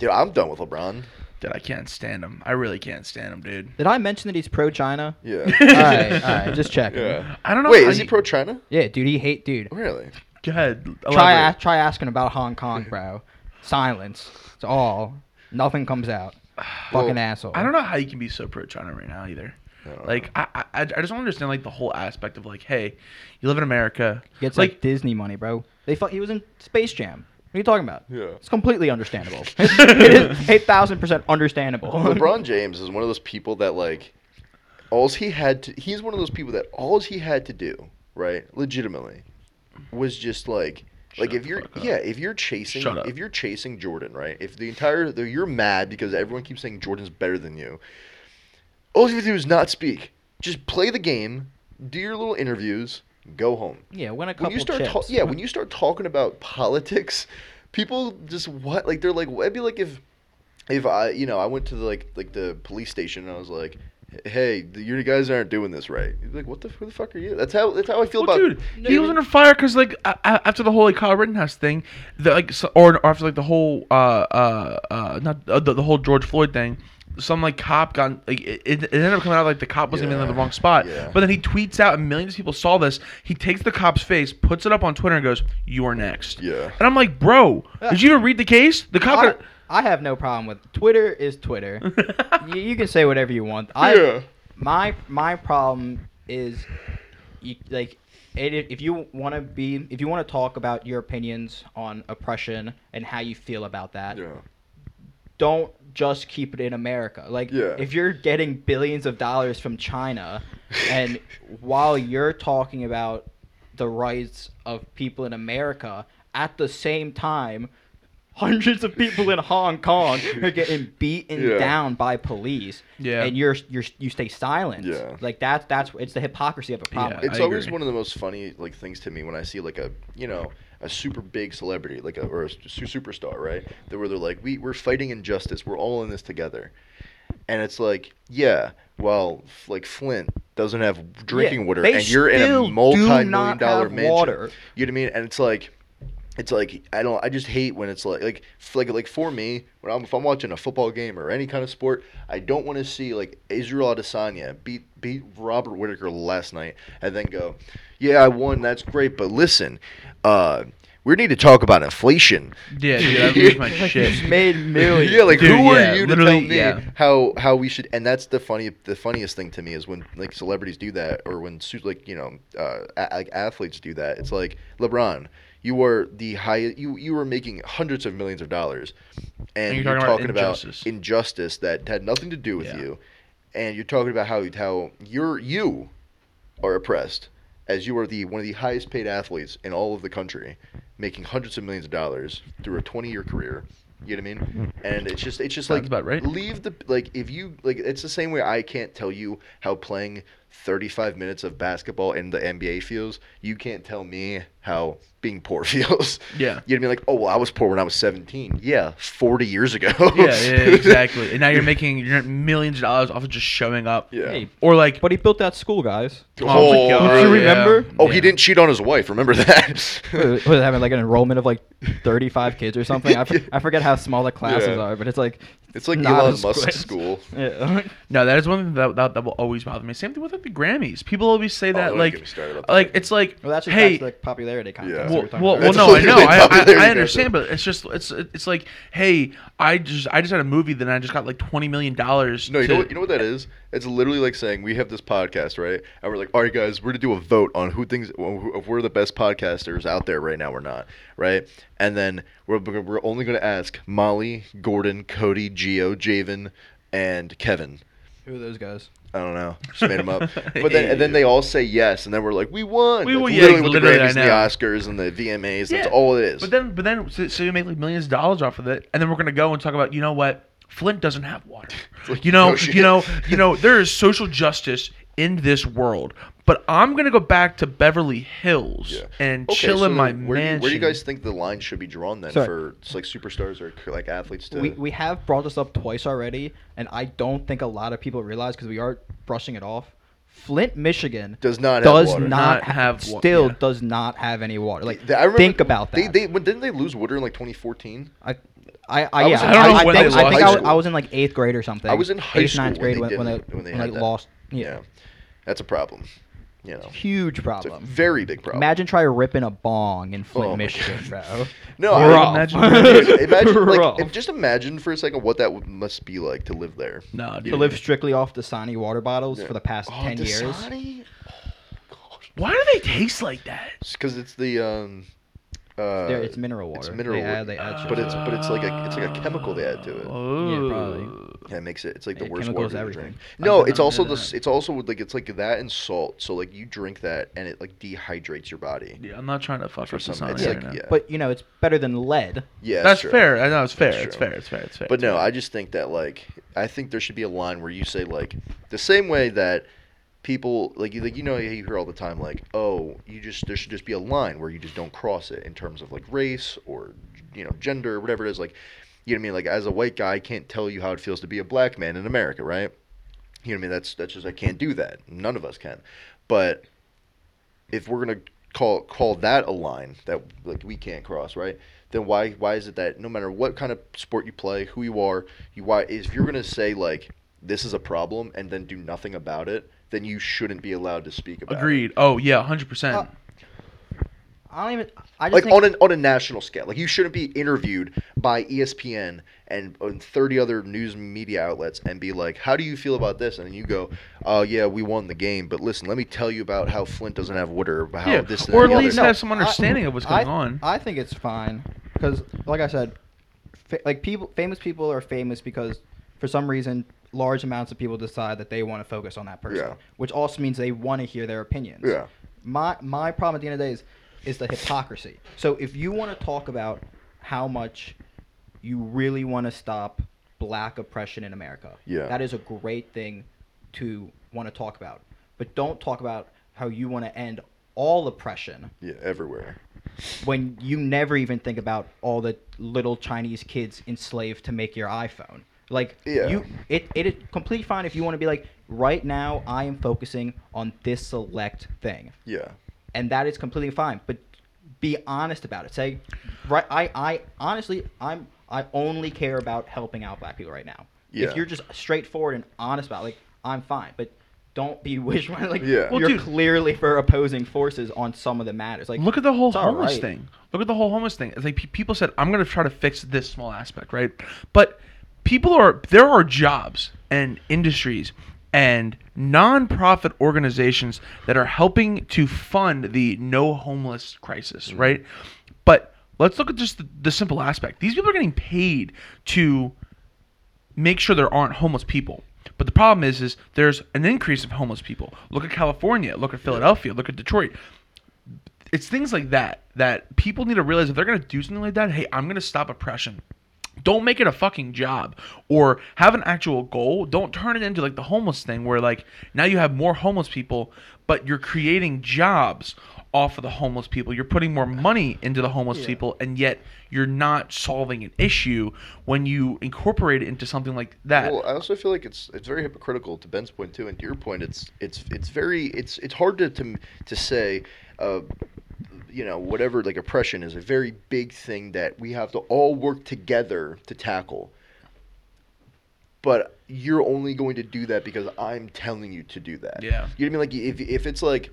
Dude I'm done with LeBron Dude, I can't stand him. I really can't stand him, dude. Did I mention that he's pro China? yeah all right, all right, just checking. yeah I don't know. wait I is he need- pro China Yeah, dude, he hate dude. really Go ahead. Try a- try asking about Hong Kong, bro. Silence. It's all. Nothing comes out. Fucking Well, asshole. I don't know how you can be so pro China right now either. I don't Like I, I, I just don't understand like the whole aspect of like, hey, you live in America. He gets like, like, Disney money, bro. They fu- he was in Space Jam. What are you talking about? Yeah. It's completely understandable. it is eight thousand percent understandable. LeBron James is one of those people that like all he had to he's one of those people that all he had to do, right? Legitimately was just like like if you're yeah, if you're chasing if you're chasing Jordan, right? If the entire the, you're mad because everyone keeps saying Jordan's better than you. All you have to do is not speak. Just play the game, do your little interviews, go home yeah, win a couple when you start chips. ta- yeah when you start talking about politics people just what like they're like it'd be like if if i you know i went to the like like the police station and i was like hey the, you guys aren't doing this right you'd be like what the who the fuck are you that's how that's how i feel well, about dude, No, he was mean- under fire because like a- a- after the whole like Kyle Rittenhouse thing, the like so, or, or after like the whole uh uh uh not uh, the, the whole George Floyd thing. Some like cop got like it, it it ended up coming out like the cop wasn't even in the wrong spot. yeah. But then he tweets out and millions of people saw this. He takes the cop's face, puts it up on Twitter, and goes, "You are next." yeah And I'm like, bro, did you even read the case? The cop. I, got- I have no problem with Twitter. Is Twitter? you, you can say whatever you want. I Yeah. my my problem is you, like it, if you want to be if you want to talk about your opinions on oppression and how you feel about that yeah don't just keep it in america like Yeah. if you're getting billions of dollars from china and while you're talking about the rights of people in america at the same time hundreds of people in hong kong are getting beaten Yeah. down by police Yeah. and you're you're you stay silent Yeah. like that's that's it's the hypocrisy of a problem Yeah, it's I always agree. one of the most funny like things to me when I see like a you know a super big celebrity like a or a su- superstar right? That where they're like we we're fighting injustice. We're all in this together. And it's like yeah well f- like Flint doesn't have drinking Yeah, water they and you're in still a do multi-million not dollar have mansion. water. you know what I mean? And it's like it's like I don't I just hate when it's like like like like for me when I'm if I'm watching a football game or any kind of sport I don't want to see like Israel Adesanya beat beat Robert Whitaker last night and then go yeah I won that's great but listen uh we need to talk about inflation yeah, dude, I lose my shit. just made millions yeah like Dude, who yeah, are you to tell me yeah. how how we should and that's the funny the funniest thing to me is when like celebrities do that or when like you know uh a- like athletes do that it's like LeBron you are the highest you you were making hundreds of millions of dollars and, you're you're, talking talking, about about, injustice. injustice that had nothing to do with Yeah. you and you're talking about how how you're you are oppressed as you are the one of the highest paid athletes in all of the country making hundreds of millions of dollars through a 20 year career you know what I mean? And it's just it's just Sounds like right. leave the like if you like it's the same way I can't tell you how playing 35 minutes of basketball in the NBA feels, you can't tell me how being poor feels. Yeah. You'd be like, oh, well, I was poor when I was 17. Yeah, 40 years ago. yeah, yeah, exactly. And now you're making you're millions of dollars off of just showing up. Yeah. Hey, Or like, but he built that school, guys. Oh my oh, God, Don't you yeah. remember? Oh, Yeah. he didn't cheat on his wife. Remember that? was having like an enrollment of like 35 kids or something? i forget how small the classes Yeah. are, but it's like It's like not Elon as Musk's quick. school. Yeah. No, that is one thing that, that that will always bother me. Same thing with like the Grammys. People always say oh, that don't like, get me started about that. like it's like, well, that's just hey, like popularity contest. Yeah. well, were talking well, well, no, I know, I, I, I understand, but it's just it's it's like, hey, I just I just had a movie that I just got like twenty million dollars. No, you know what? You know what that is? It's literally like saying we have this podcast, right? And we're like, all right, guys, we're gonna do a vote on who thinks who- if we're the best podcasters out there right now or not, right? And then we're we're only gonna ask Molly, Gordon, Cody, Geo, Javen, and Kevin. Who are those guys? I don't know. Just made them up. But then and then they all say yes, and then we're like, we won. We That's won, yeah, literally what the I Grammys and the know. Oscars and the VMAs. That's Yeah. all it is. But then, but then, so, so you make like millions of dollars off of it, and then we're gonna go and talk about, you know what? Flint doesn't have water. like, You know, no shit. you know, you know. There is social justice in this world, but I'm gonna go back to Beverly Hills Yeah. and Okay, chill so in my then where Do you, mansion. where do you guys think the line should be drawn then Sorry. for s- like superstars or like athletes to? We, we have brought this up twice already, and I don't think a lot of people realize because we are brushing it off. Flint, Michigan does not have does water. not, Not ha- have wa- still yeah. does not have any water. Like I remember think about that. they when didn't they lose water in like 2014? I, I, I, I yeah, was in- I don't know I, when think, they I think lost I was, school. I was in like eighth grade or something. I was in high eighth, school ninth when grade they when, when, didn't- they, when they when had they that. lost. Yeah, that's a problem. You know, huge it's a problem. very big problem. Imagine try ripping a bong in Flint, Oh my Michigan, God. bro. no, Rough. I, Imagine- Dude, imagine Rough. like if, just imagine for a second what that would, must be like to live there. no, to dude. live strictly off Dasani water bottles Yeah. for the past Oh, ten years. Dasani? Why do they taste like that? because it's the um. Uh, There, it's mineral water. It's mineral They water. add, they add shit but to it's it. but it's like a it's like a chemical they add to it. Oh, probably. Yeah, it makes it. It's like the Yeah, worst water to everything. drink. I No, it's also the. that. It's also like it's like that and salt. So like you drink that and it like dehydrates your body. Yeah, I'm not trying to fuck For with some- it's like- now. yeah. But you know, it's better than lead. Yeah, That's true. fair. I know it's fair. It's fair. It's fair. It's fair. But it's no, fair. I just think that like I think there should be a line where you say like the same way that people like you like you know you hear all the time like oh you just there should just be a line where you just don't cross it in terms of like race or you know gender whatever it is like you know what I mean? Like as a white guy I can't tell you how it feels to be a black man in America right? You know what I mean? That's that's just I can't do that. None of us can. But if we're gonna call call that a line that like we can't cross, right? Then why why is it that no matter what kind of sport you play, who you are, you why if you're gonna say like this is a problem and then do nothing about it, then you shouldn't be allowed to speak about Agreed. Oh yeah, hundred percent. Uh, I don't even. I just Like think, on an on a national scale, like you shouldn't be interviewed by ESPN and, and 30 other news media outlets and be like, "How do you feel about this?" And then you go, "Oh yeah, we won the game, but listen, let me tell you about how Flint doesn't have water, about how Yeah, this and or that at least other." have some understanding of what's I- going on. I think it's fine because, like I said, fa- like people, famous people are famous because for some reason, large amounts of people decide that they want to focus on that person, Yeah. which also means they want to hear their opinions. Yeah. My my problem at the end of the day is is the hypocrisy. So if you want to talk about how much you really want to stop black oppression in America, Yeah. that is a great thing to want to talk about. But don't talk about how you want to end all oppression Yeah, everywhere. when you never even think about all the little Chinese kids enslaved to make your iPhone. Like Yeah. you it it is completely fine if you want to be like right now I am focusing on this select thing. Yeah. And that is completely fine, but be honest about it. Say right I I honestly I'm I only care about helping out black people right now. Yeah. If you're just straightforward and honest about it, like I'm fine, but don't be wish like Yeah. Well, you're dude- clearly for opposing forces on some of the matters. Like Look at the whole homeless alright. thing. Look at the whole homeless thing. It's like pe- people said, "I'm going to try to fix this small aspect," right? But people are there are jobs and industries and non-profit organizations that are helping to fund the no homeless crisis, Mm-hmm. right? But let's look at just the, the simple aspect. These people are getting paid to make sure there aren't homeless people. But the problem is, is there's an increase of homeless people. Look at California. Look at Philadelphia. Look at Detroit. It's things like that that people need to realize if they're going to do something like that. Hey, I'm going to stop oppression don't make it a fucking job or have an actual goal. Don't turn it into like the homeless thing where like now you have more homeless people but you're creating jobs off of the homeless people. You're putting more money into the homeless Yeah. people and yet you're not solving an issue when you incorporate it into something like that. Well, I also feel like it's it's very hypocritical to Ben's point too, and to your point, it's it's it's very it's it's hard to to, to say, uh, you know, whatever like oppression is a very big thing that we have to all work together to tackle. But you're only going to do that because I'm telling you to do that. Yeah. You know what I mean? Like if if it's like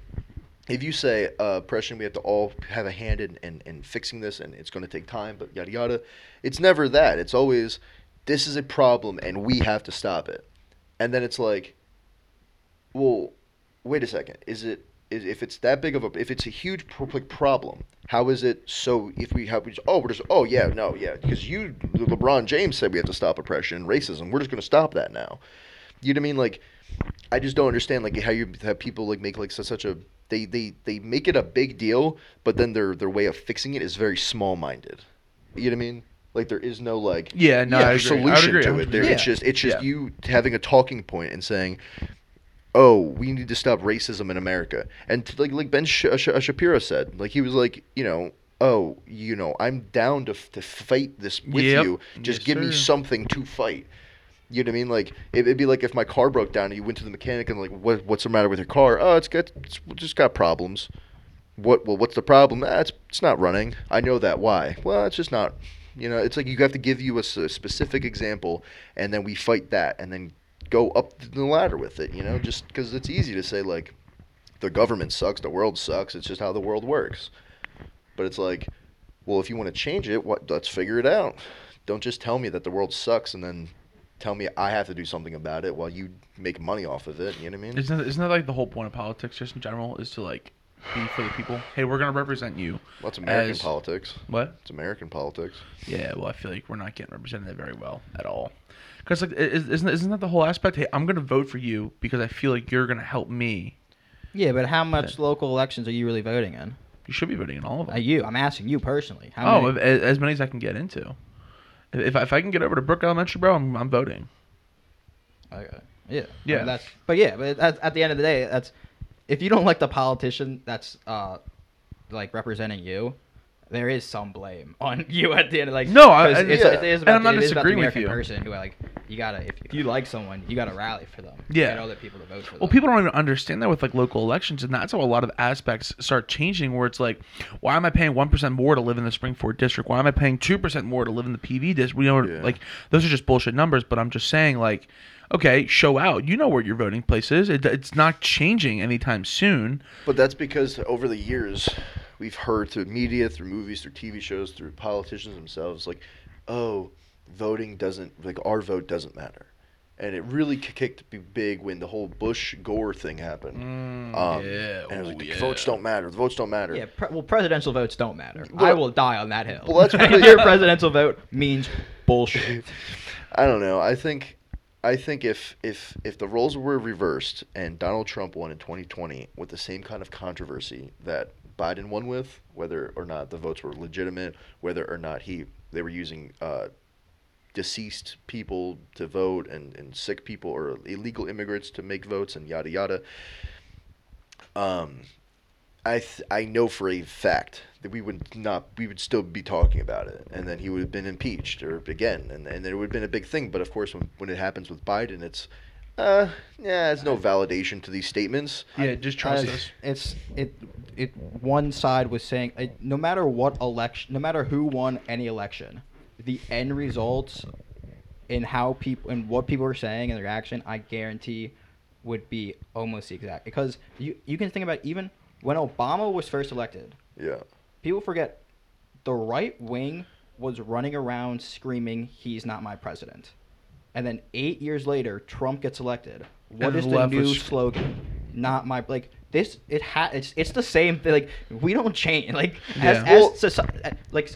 if you say uh, oppression, we have to all have a hand in, in, in fixing this, and it's going to take time, but yada yada. It's never that. It's always this is a problem, and we have to stop it. And then it's like, well, wait a second. Is it if it's that big of a if it's a huge problem? How is it so? If we have we just, oh we're just oh yeah no yeah because you LeBron James said we have to stop oppression and racism. We're just going to stop that now. You know what I mean? Like, I just don't understand like how you have people like make like such, a they, they they make it a big deal, but then their their way of fixing it is very small minded. You know what I mean? Like there is no like Yeah, no. I solution to it. There, it's just it's just Yeah. you having a talking point and saying, "Oh, we need to stop racism in America." And t- like like Ben Sh- Sh- Shapiro said, like he was like, you know, "Oh, you know, I'm down to f- to fight this with Yep. you. Just Yes, give me something to fight." You know what I mean? Like it, it'd be like if my car broke down and you went to the mechanic and like, what what's the matter with your car? Oh, it's got it's just got problems. What well, what's the problem? Ah, it's it's not running. I know that. Why? Well, it's just not. You know, it's like you have to give you a specific example, and then we fight that, and then go up the ladder with it. You know, mm-hmm. just because it's easy to say like, the government sucks, the world sucks. It's just how the world works. But it's like, well, if you want to change it, what? Let's figure it out. Don't just tell me that the world sucks and then tell me I have to do something about it while you make money off of it. You know what I mean? Isn't that, isn't that like the whole point of politics, just in general, is to like be for the people? Hey, we're gonna represent you. Well, it's American as- politics. What? It's American politics. Yeah, well, I feel like we're not getting represented very well at all. Because like, is- isn't isn't that the whole aspect? Hey, I'm gonna vote for you because I feel like you're gonna help me. Yeah, but how much local elections are you really voting in? You should be voting in all of Uh, them. you, I'm asking you personally. How oh, many? if, as many as I can get into. If if I, if I can get over to Brook Elementary, bro, I'm, I'm voting. Okay. Yeah. I Yeah. that's but yeah, but at, at the end of the day, that's if you don't like the politician that's uh like representing you, there is some blame on you at the end. Of, like No, I- 'cause it's, yeah. it is And about, I'm not the- it is disagreeing with American you. person who like you gotta if, if you like someone, you gotta rally for them. Yeah. Get other people to vote for them. Well, people don't even understand that with like local elections, and that's how a lot of aspects start changing. Where it's like, why am I paying one percent more to live in the Springford district? Why am I paying two percent more to live in the PV district? We know, Yeah. like, those are just bullshit numbers. But I'm just saying, like, okay, show out. You know where your voting place is. It, it's not changing anytime soon. But that's because over the years, we've heard through media, through movies, through TV shows, through politicians themselves, like, oh, voting doesn't, like, our vote doesn't matter. And it really ki- kicked b- big when the whole Bush Gore thing happened. Um, Mm, yeah, And it was oh, like, the yeah. votes don't matter. The votes don't matter. yeah, pre- well, presidential votes don't matter. Well, I will die on that hill. well, that's really- your presidential vote means bullshit. I don't know. I think I think if if if the roles were reversed and Donald Trump won in 2020 with the same kind of controversy that Biden won with, whether or not the votes were legitimate, whether or not he they were using uh, deceased people to vote and, and sick people or illegal immigrants to make votes and yada yada. Um, I th- I know for a fact that we would not we would still be talking about it, and then he would have been impeached or again, and and it would have been a big thing. But of course, when when it happens with Biden, it's uh yeah, there's no validation to these statements. Yeah, just trust Uh, us. It's it it one side was saying uh, no matter what election, no matter who won any election, the end results in how people and what people were saying and their reaction, I guarantee, would be almost the exact. Because you you can think about even when Obama was first elected, Yeah, people forget the right wing was running around screaming, "He's not my president." And then eight years later, Trump gets elected. What And is the the new was- slogan? Not my like this. It ha it's it's the same thing. Like we don't change. Like as, Yeah. as Well- soci- like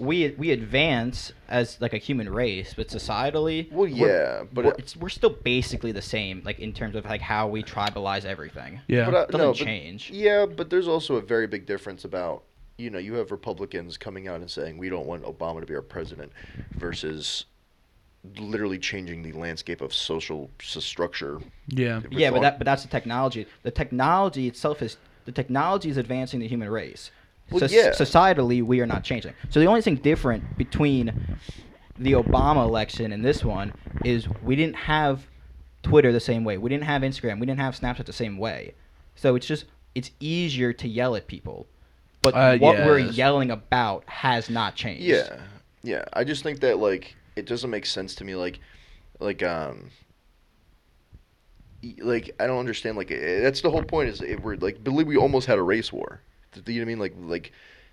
we we advance as like a human race, but societally, Well, we're- yeah, but we're, it- it's, we're still basically the same. Like in terms of like how we tribalize everything. Yeah. but uh, I, Doesn't no, but- change. yeah, but there's also a very big difference about you know, you have Republicans coming out and saying we don't want Obama to be our president, versus literally changing the landscape of social s- structure. Yeah. With Yeah, but that but that's the technology. The technology itself is the technology is advancing the human race. Well, Soc- yeah. Societally, we are not changing. So the only thing different between the Obama election and this one is we didn't have Twitter the same way. We didn't have Instagram. We didn't have Snapchat the same way. So it's just it's easier to yell at people. But Uh, what we're yelling about has not changed. Yeah, yeah. I just think that like it doesn't make sense to me. Like, like um, like I don't understand. Like that's the whole point. Is it, we're like believe we almost had a race war. Do you know what I mean? Like like.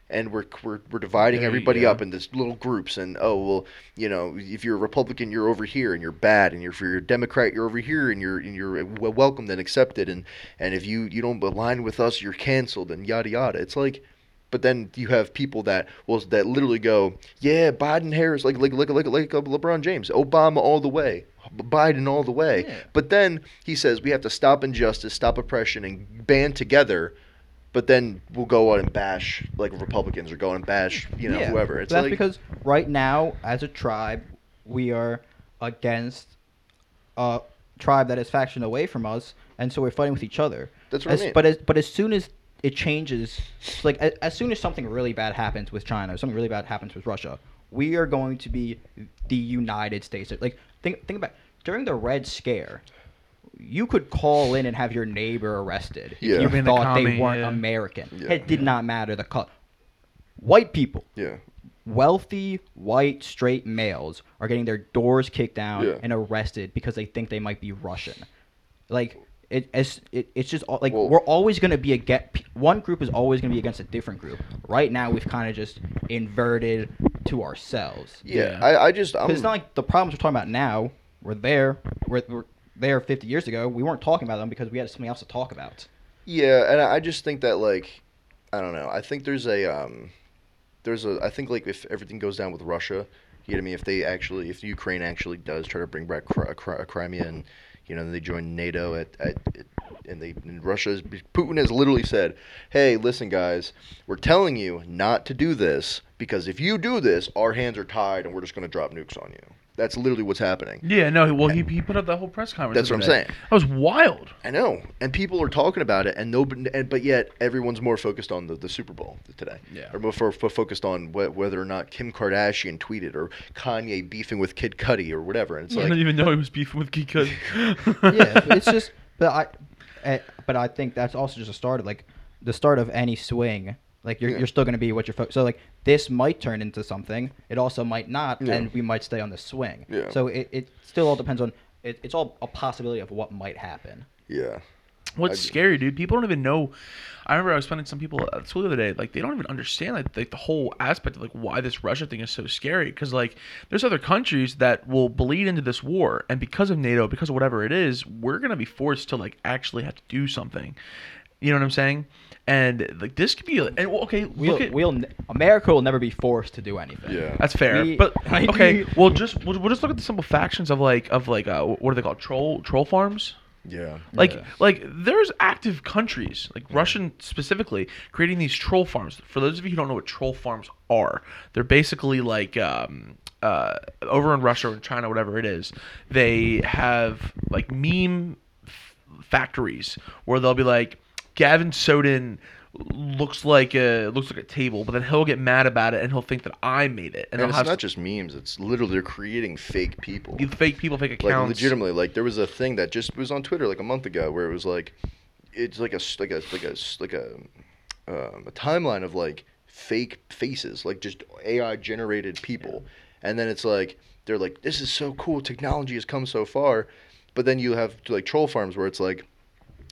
And we're, we're, we're dividing Yeah, everybody yeah. up into little groups, and oh well, you know, if you're a Republican, you're over here, and you're bad, and you're, if you're a Democrat, you're over here, and you're and you're uh, w- welcomed and accepted, and and if you you don't align with us, you're canceled, and yada yada. It's like, but then you have people that will that literally go, yeah, Biden, Harris, like like like like like LeBron James, Obama all the way, Biden all the way. Yeah. But then he says we have to stop injustice, stop oppression, and band together. But then we'll go out and bash like Republicans or go and bash you know Yeah, whoever. It's that's like because right now, as a tribe, we are against a tribe that is faction away from us, and so we're fighting with each other. That's what I mean. But as but as soon as it changes, like as, as soon as something really bad happens with China, or something really bad happens with Russia, we are going to be the United States. Like think think about during the Red Scare. You could call in and have your neighbor arrested Yeah. if you Being the thought they weren't yeah. American. Yeah. It did not matter the cut. White people, yeah, wealthy white straight males are getting their doors kicked down Yeah. and arrested because they think they might be Russian. Like it, it's it, it's just like Well- we're always going to be a get one group is always going to be against a different group. Right now we've kind of just inverted to ourselves. yeah. Yeah. I, I just I'm, it's not like the problems we're talking about now We're there were, were there 50 years ago. We weren't talking about them because we had something else to talk about. Yeah, and I just think that like I don't know. I think there's a um there's a I think like if everything goes down with Russia, you know what I mean? If they actually if Ukraine actually does try to bring back Cri- Cri- Crimea and you know they join NATO at, at, at and they and Russia's Putin has literally said, "Hey, listen guys, we're telling you not to do this because if you do this, our hands are tied and we're just going to drop nukes on you." That's literally what's happening. Yeah, no, well, he, he put up that whole press conference. That's what I'm day. saying. That was wild. I know, and people are talking about it, and nobody, and, but yet everyone's more focused on the, the Super Bowl today. Yeah. Or more fo- fo- focused on wh- whether or not Kim Kardashian tweeted or Kanye beefing with Kid Cudi or whatever. And it's I like, didn't even know he was beefing with Geekos. yeah, it's just, but I, eh, but I think that's also just a start of like the start of any swing. Like you're, Yeah. you're still going to be what you're fo- so like this might turn into something. It also might not, Yeah. and we might stay on the swing. Yeah. So it, it still all depends on. It, it's all a possibility of what might happen. yeah, What's scary, dude? People don't even know. I remember I was spending some people at school the other day. Like they don't even understand like, like the whole aspect of like why this Russia thing is so scary. Because like there's other countries that will bleed into this war, and because of NATO, because of whatever it is, we're gonna be forced to like actually have to do something. You know what I'm saying? And like this could be. And well, okay, We'll, look at we'll America will never be forced to do anything. yeah. That's fair, We- but okay. we- Well, just we'll, we'll just look at the simple factions of like of like uh, what are they called? Troll troll farms. yeah. Like Yeah. like there's active countries like Russian specifically creating these troll farms. For those of you who don't know what troll farms are, they're basically like um, uh, over in Russia or in China, whatever it is. They have like meme f- factories where they'll be like Gavin Soden looks like a looks like a table, but then he'll get mad about it and he'll think that I made it, and, And it's have not just memes. It's literally they're creating fake people. you fake people, fake like accounts. legitimately like there was a thing that just was on twitter like a month ago where it was like it's like a like a like a like a um, a timeline of like fake faces like just ai generated people and then it's like they're like this is so cool technology has come so far but then you have like troll farms where it's like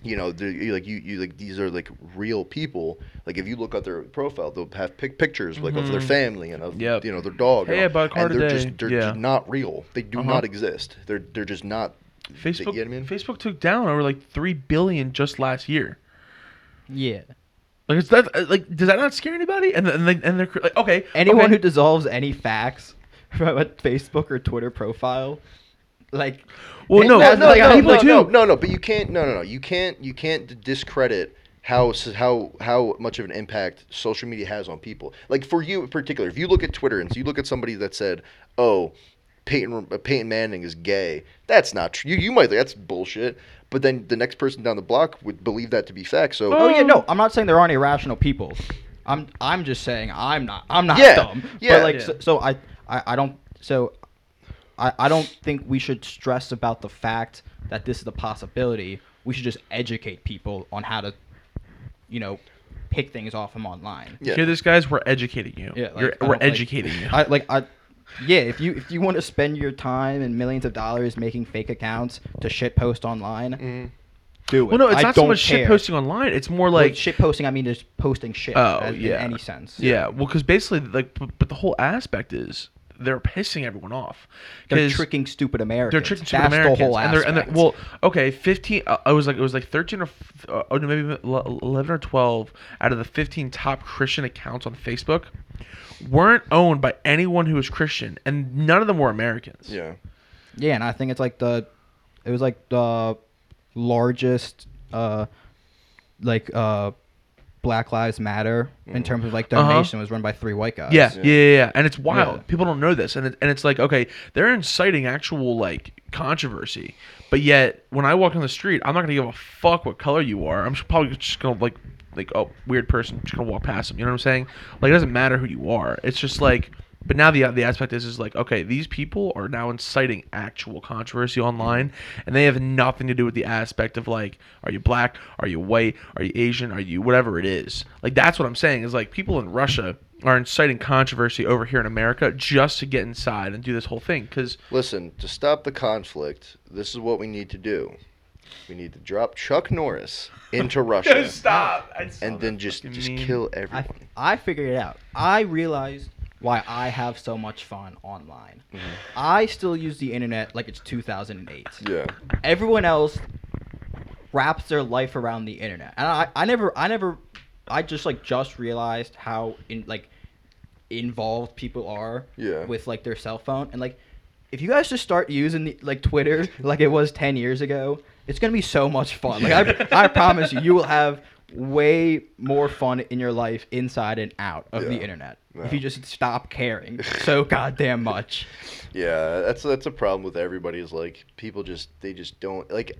you know, like you, you like these are like real people. Like if you look at their profile, they'll have pic- pictures like of their Mhm. family and of Yep. you know their dog. Hey, and, I a car and they're today. just they're Yeah. just not real. They do Uh-huh. not exist. They're they're just not. Facebook, You know what I mean? Facebook took down over like three billion just last year. Yeah. Like, is that like does that not scare anybody? And and they, and they're like, okay, Anyone okay. who dissolves any facts from a Facebook or Twitter profile, like, Well, no, no, like no, how- people no, too. no, no, no, but you can't. No, no, no. You can't. You can't discredit how how how much of an impact social media has on people. Like for you in particular, if you look at Twitter and you look at somebody that said, "Oh, Peyton uh, Peyton Manning is gay," that's not true. You you might think that's bullshit, but then the next person down the block would believe that to be fact. So Oh yeah, no, I'm not saying there aren't irrational people. I'm I'm just saying I'm not I'm not Yeah, dumb. yeah. But like Yeah. so, so I, I I don't so I I don't think we should stress about the fact that this is a possibility. We should just educate people on how to, you know, pick things off them online. Yeah. Hear this, guys? We're educating you. Yeah, like, You're, I we're don't, like- educating you. I like I yeah, if you if you want to spend your time and millions of dollars making fake accounts to shit post online, Mhm. do it. well, no, it's I not so don't much shit care. posting online. It's more Like like shit posting, I mean just posting shit. Oh, as- in yeah. any sense. Yeah, well, because basically, like, but, but the whole aspect is they're pissing everyone off. They're tricking stupid Americans. They're tricking stupid That's Americans, the whole and they're and they're aspect. well, okay, fifteen. Uh, I was like, it was like thirteen or uh, oh, no, maybe eleven or twelve out of the fifteen top Christian accounts on Facebook weren't owned by anyone who was Christian, and none of them were Americans. yeah. yeah, and I think it's like the, it was like the largest, uh, like uh, Black Lives Matter in Mhm. terms of like Uh-huh. donation was run by three white guys. Yeah, Yeah. yeah, yeah, yeah, and it's wild. Yeah. People don't know this, and it, and it's like okay, they're inciting actual like controversy, but yet when I walk on the street, I'm not gonna give a fuck what color you are. I'm just probably just gonna like like oh weird person, just gonna walk past them. You know what I'm saying? Like it doesn't matter who you are. It's just like. But now the the aspect is is like okay, these people are now inciting actual controversy online, and they have nothing to do with the aspect of like, are you black, are you white, are you Asian, are you whatever it is. Like that's what I'm saying is like people in Russia are inciting controversy over here in America just to get inside and do this whole thing because Listen, to stop the conflict, this is what we need to do. We need to drop Chuck Norris into Russia stop and then just just kill everyone. I, I figured it out. I realized why I have so much fun online. Mhm. I still use the internet like it's 2008. Yeah. Everyone else wraps their life around the internet, and I, I never, I never, I just like just realized how in like involved people are Yeah. with like their cell phone, and like if you guys just start using the, like Twitter like it was 10 years ago, it's gonna be so much fun. Like I, I promise you, you will have way more fun in your life inside and out of the Yeah. internet if you just stop caring so goddamn much. Yeah, that's that's a problem with everybody. Is like people just they just don't like.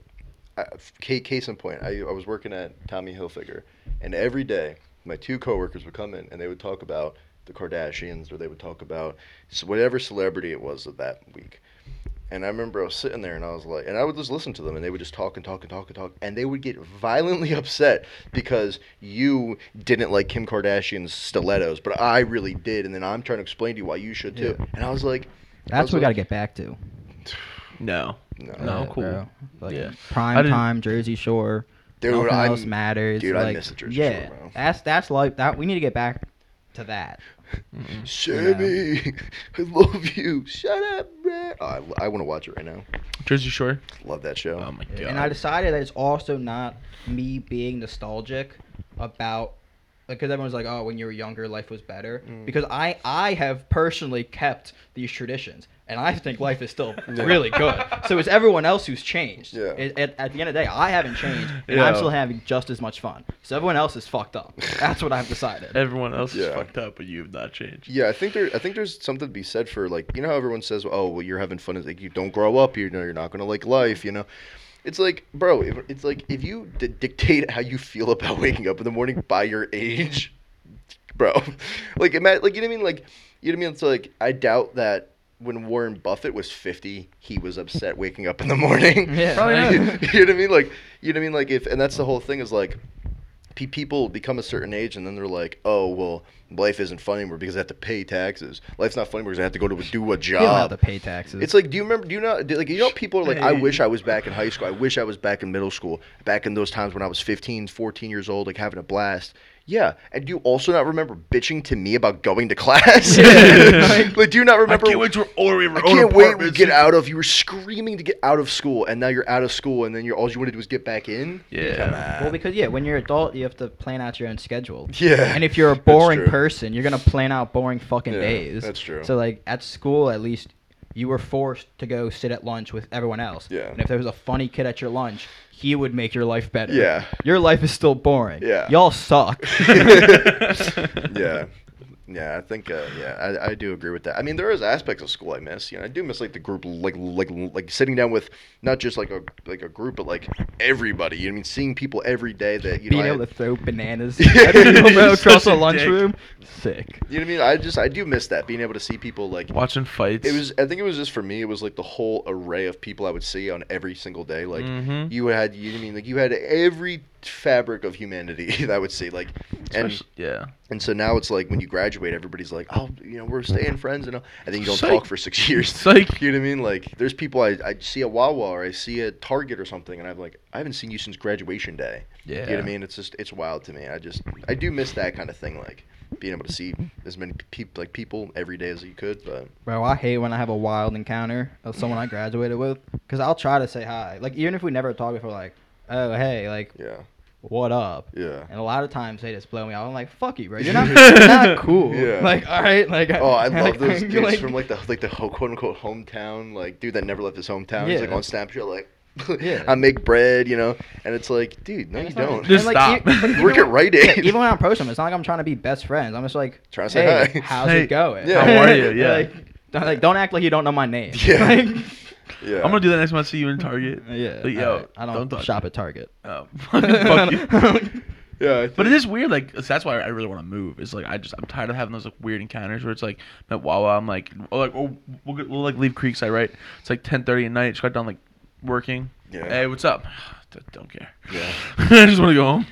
I, ca- case in point, I, I was working at Tommy Hilfiger, and every day my two coworkers would come in and they would talk about the Kardashians or they would talk about s- whatever celebrity it was of that week. And I remember I was sitting there and I was like, and I would just listen to them and they would just talk and talk and talk and talk. And they would get violently upset because you didn't like Kim Kardashian's stilettos, but I really did. And then I'm trying to explain to you why you should too. Yeah. And I was like, That's was what we got to get back to. no No, No, cool. bro. Like Yeah. Prime time, Jersey Shore. Dude, nothing I'm- else matters. dude, I miss the Jersey yeah, Shore, bro. that's that's like that. We need to get back to that. Sammy, I love you. Shut up, man. Oh, I, I want to watch it right now. Jersey Shore. Love that show. Oh my god. And I decided that it's also not me being nostalgic about because everyone's like, oh, when you were younger, life was better. Mm. Because I I have personally kept these traditions, and I think life is still really good. So it's everyone else who's changed. Yeah. It- at, at the end of the day, I haven't changed, and I'm still having just as much fun. So everyone else is fucked up. That's what I've decided. Everyone else is fucked up, but you've not changed. Yeah, I think there. I think there's something to be said for like you know how everyone says, "Oh, well, you're having fun." It's like you don't grow up. You know, you're not gonna like life. You know, it's like, bro, it's like if you d- dictate how you feel about waking up in the morning by your age, bro, like ima- like you know what I mean? Like you know what I mean? It's like I doubt that when Warren Buffett was 50, he was upset waking up in the morning. Yeah. Probably not. you know what I mean? Like you know what I mean? Like if and that's the whole thing is like pe- people become a certain age and then they're like, oh well, life isn't fun anymore because I have to pay taxes. Life's not fun anymore because I have to go to do a You don't have job. to pay taxes. It's like, do you remember? Do you know? do- Like, you know, people are like, I wish I was back in high school. I wish I was back in middle school. Back in those times when I was 15, 14 years old, like having a blast. Yeah, and do you also not remember bitching to me about going to class? like, like, do you not remember? I can't wait to or we I can't wait to get out of. You were screaming to get out of school, and now you're out of school, and then you're all you want to do is get back in. Yeah. Come on. well, because yeah, when you're adult, you have to plan out your own schedule. Yeah, And if you're a boring person, you're gonna plan out boring fucking Yeah, days. that's true. So like at school, at least you were forced to go sit at lunch with everyone else. Yeah. And if there was a funny kid at your lunch, he would make your life better. Yeah. Your life is still boring. Yeah. Y'all suck. yeah. Yeah, I think uh, yeah, I, I do agree with that. I mean, there is aspects of school I miss. You know, I do miss like the group, like like like sitting down with not just like a like a group, but like everybody. You know, what I mean, seeing people every day that you know. Being I- able to throw bananas Yeah. at people You're across the lunchroom. Sick. You know what I mean? I just I do miss that being able to see people like Watching fights. It was. I think it was just for me. It was like the whole array of people I would see on every single day. Like Mhm. you had, you know what I mean like you had every fabric of humanity that I would say Like, and Especially- yeah. and so now it's like when you graduate, everybody's like, oh, you know, we're staying friends, and all- and then you don't Psych. talk for six years. Psych. You know what I mean? Like, there's people I, I see at Wawa or I see at Target or something, and I'm like, I haven't seen you since graduation day. Yeah. You know what I mean? It's just it's wild to me. I just I do miss that kind of thing, like being able to see as many people like people every day as you could. But Bro, I hate when I have a wild encounter of someone I graduated with, because I'll try to say hi. Like, even if we never talked before, like, oh, hey, like, yeah, what up? yeah. And a lot of times they just blow me off. I'm like, fuck you, bro. You're not, you're not cool. Yeah. Like, all right. Like, Oh, I love like, those like, dudes like- from like the like the quote unquote hometown, like dude that never left his hometown. Yeah. He's like on Snapchat, like Yeah. I make bread, you know, and it's like, dude, no, you it's not- don't. Just like, stop. but even Work at when- Rite yeah, even when I approach them, it's not like I'm trying to be best friends. I'm just like, Trying to say hey, hi. how's Hey, it going? yeah. How are you? Yeah. like, don't, like, don't act like you don't know my name. Yeah. Like, yeah, I'm gonna do that next time I see you in Target. yeah. Like, yo, alright, I don't, don't shop at Target. Oh, fuck you. yeah. I But it is weird, like so that's why I really want to move. It's like I just I'm tired of having those like weird encounters where it's like at Wawa I'm like oh, like oh we'll, get- we'll like leave Creekside right. It's like 10:30 at night. Just got done like working. Yeah. Hey, what's up? Don't care. Yeah. I just want to go home.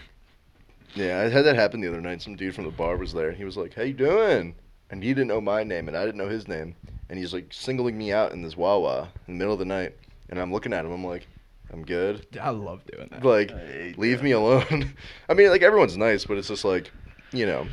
Yeah, I had that happen the other night. Some dude from the bar was there. He was like, "How you doing?" And he didn't know my name, and I didn't know his name. And he's like singling me out in this Wawa in the middle of the night. And I'm looking at him. I'm like, "I'm good." I love doing that. Like, leave that. me alone. I mean, like everyone's nice, but it's just like, you know,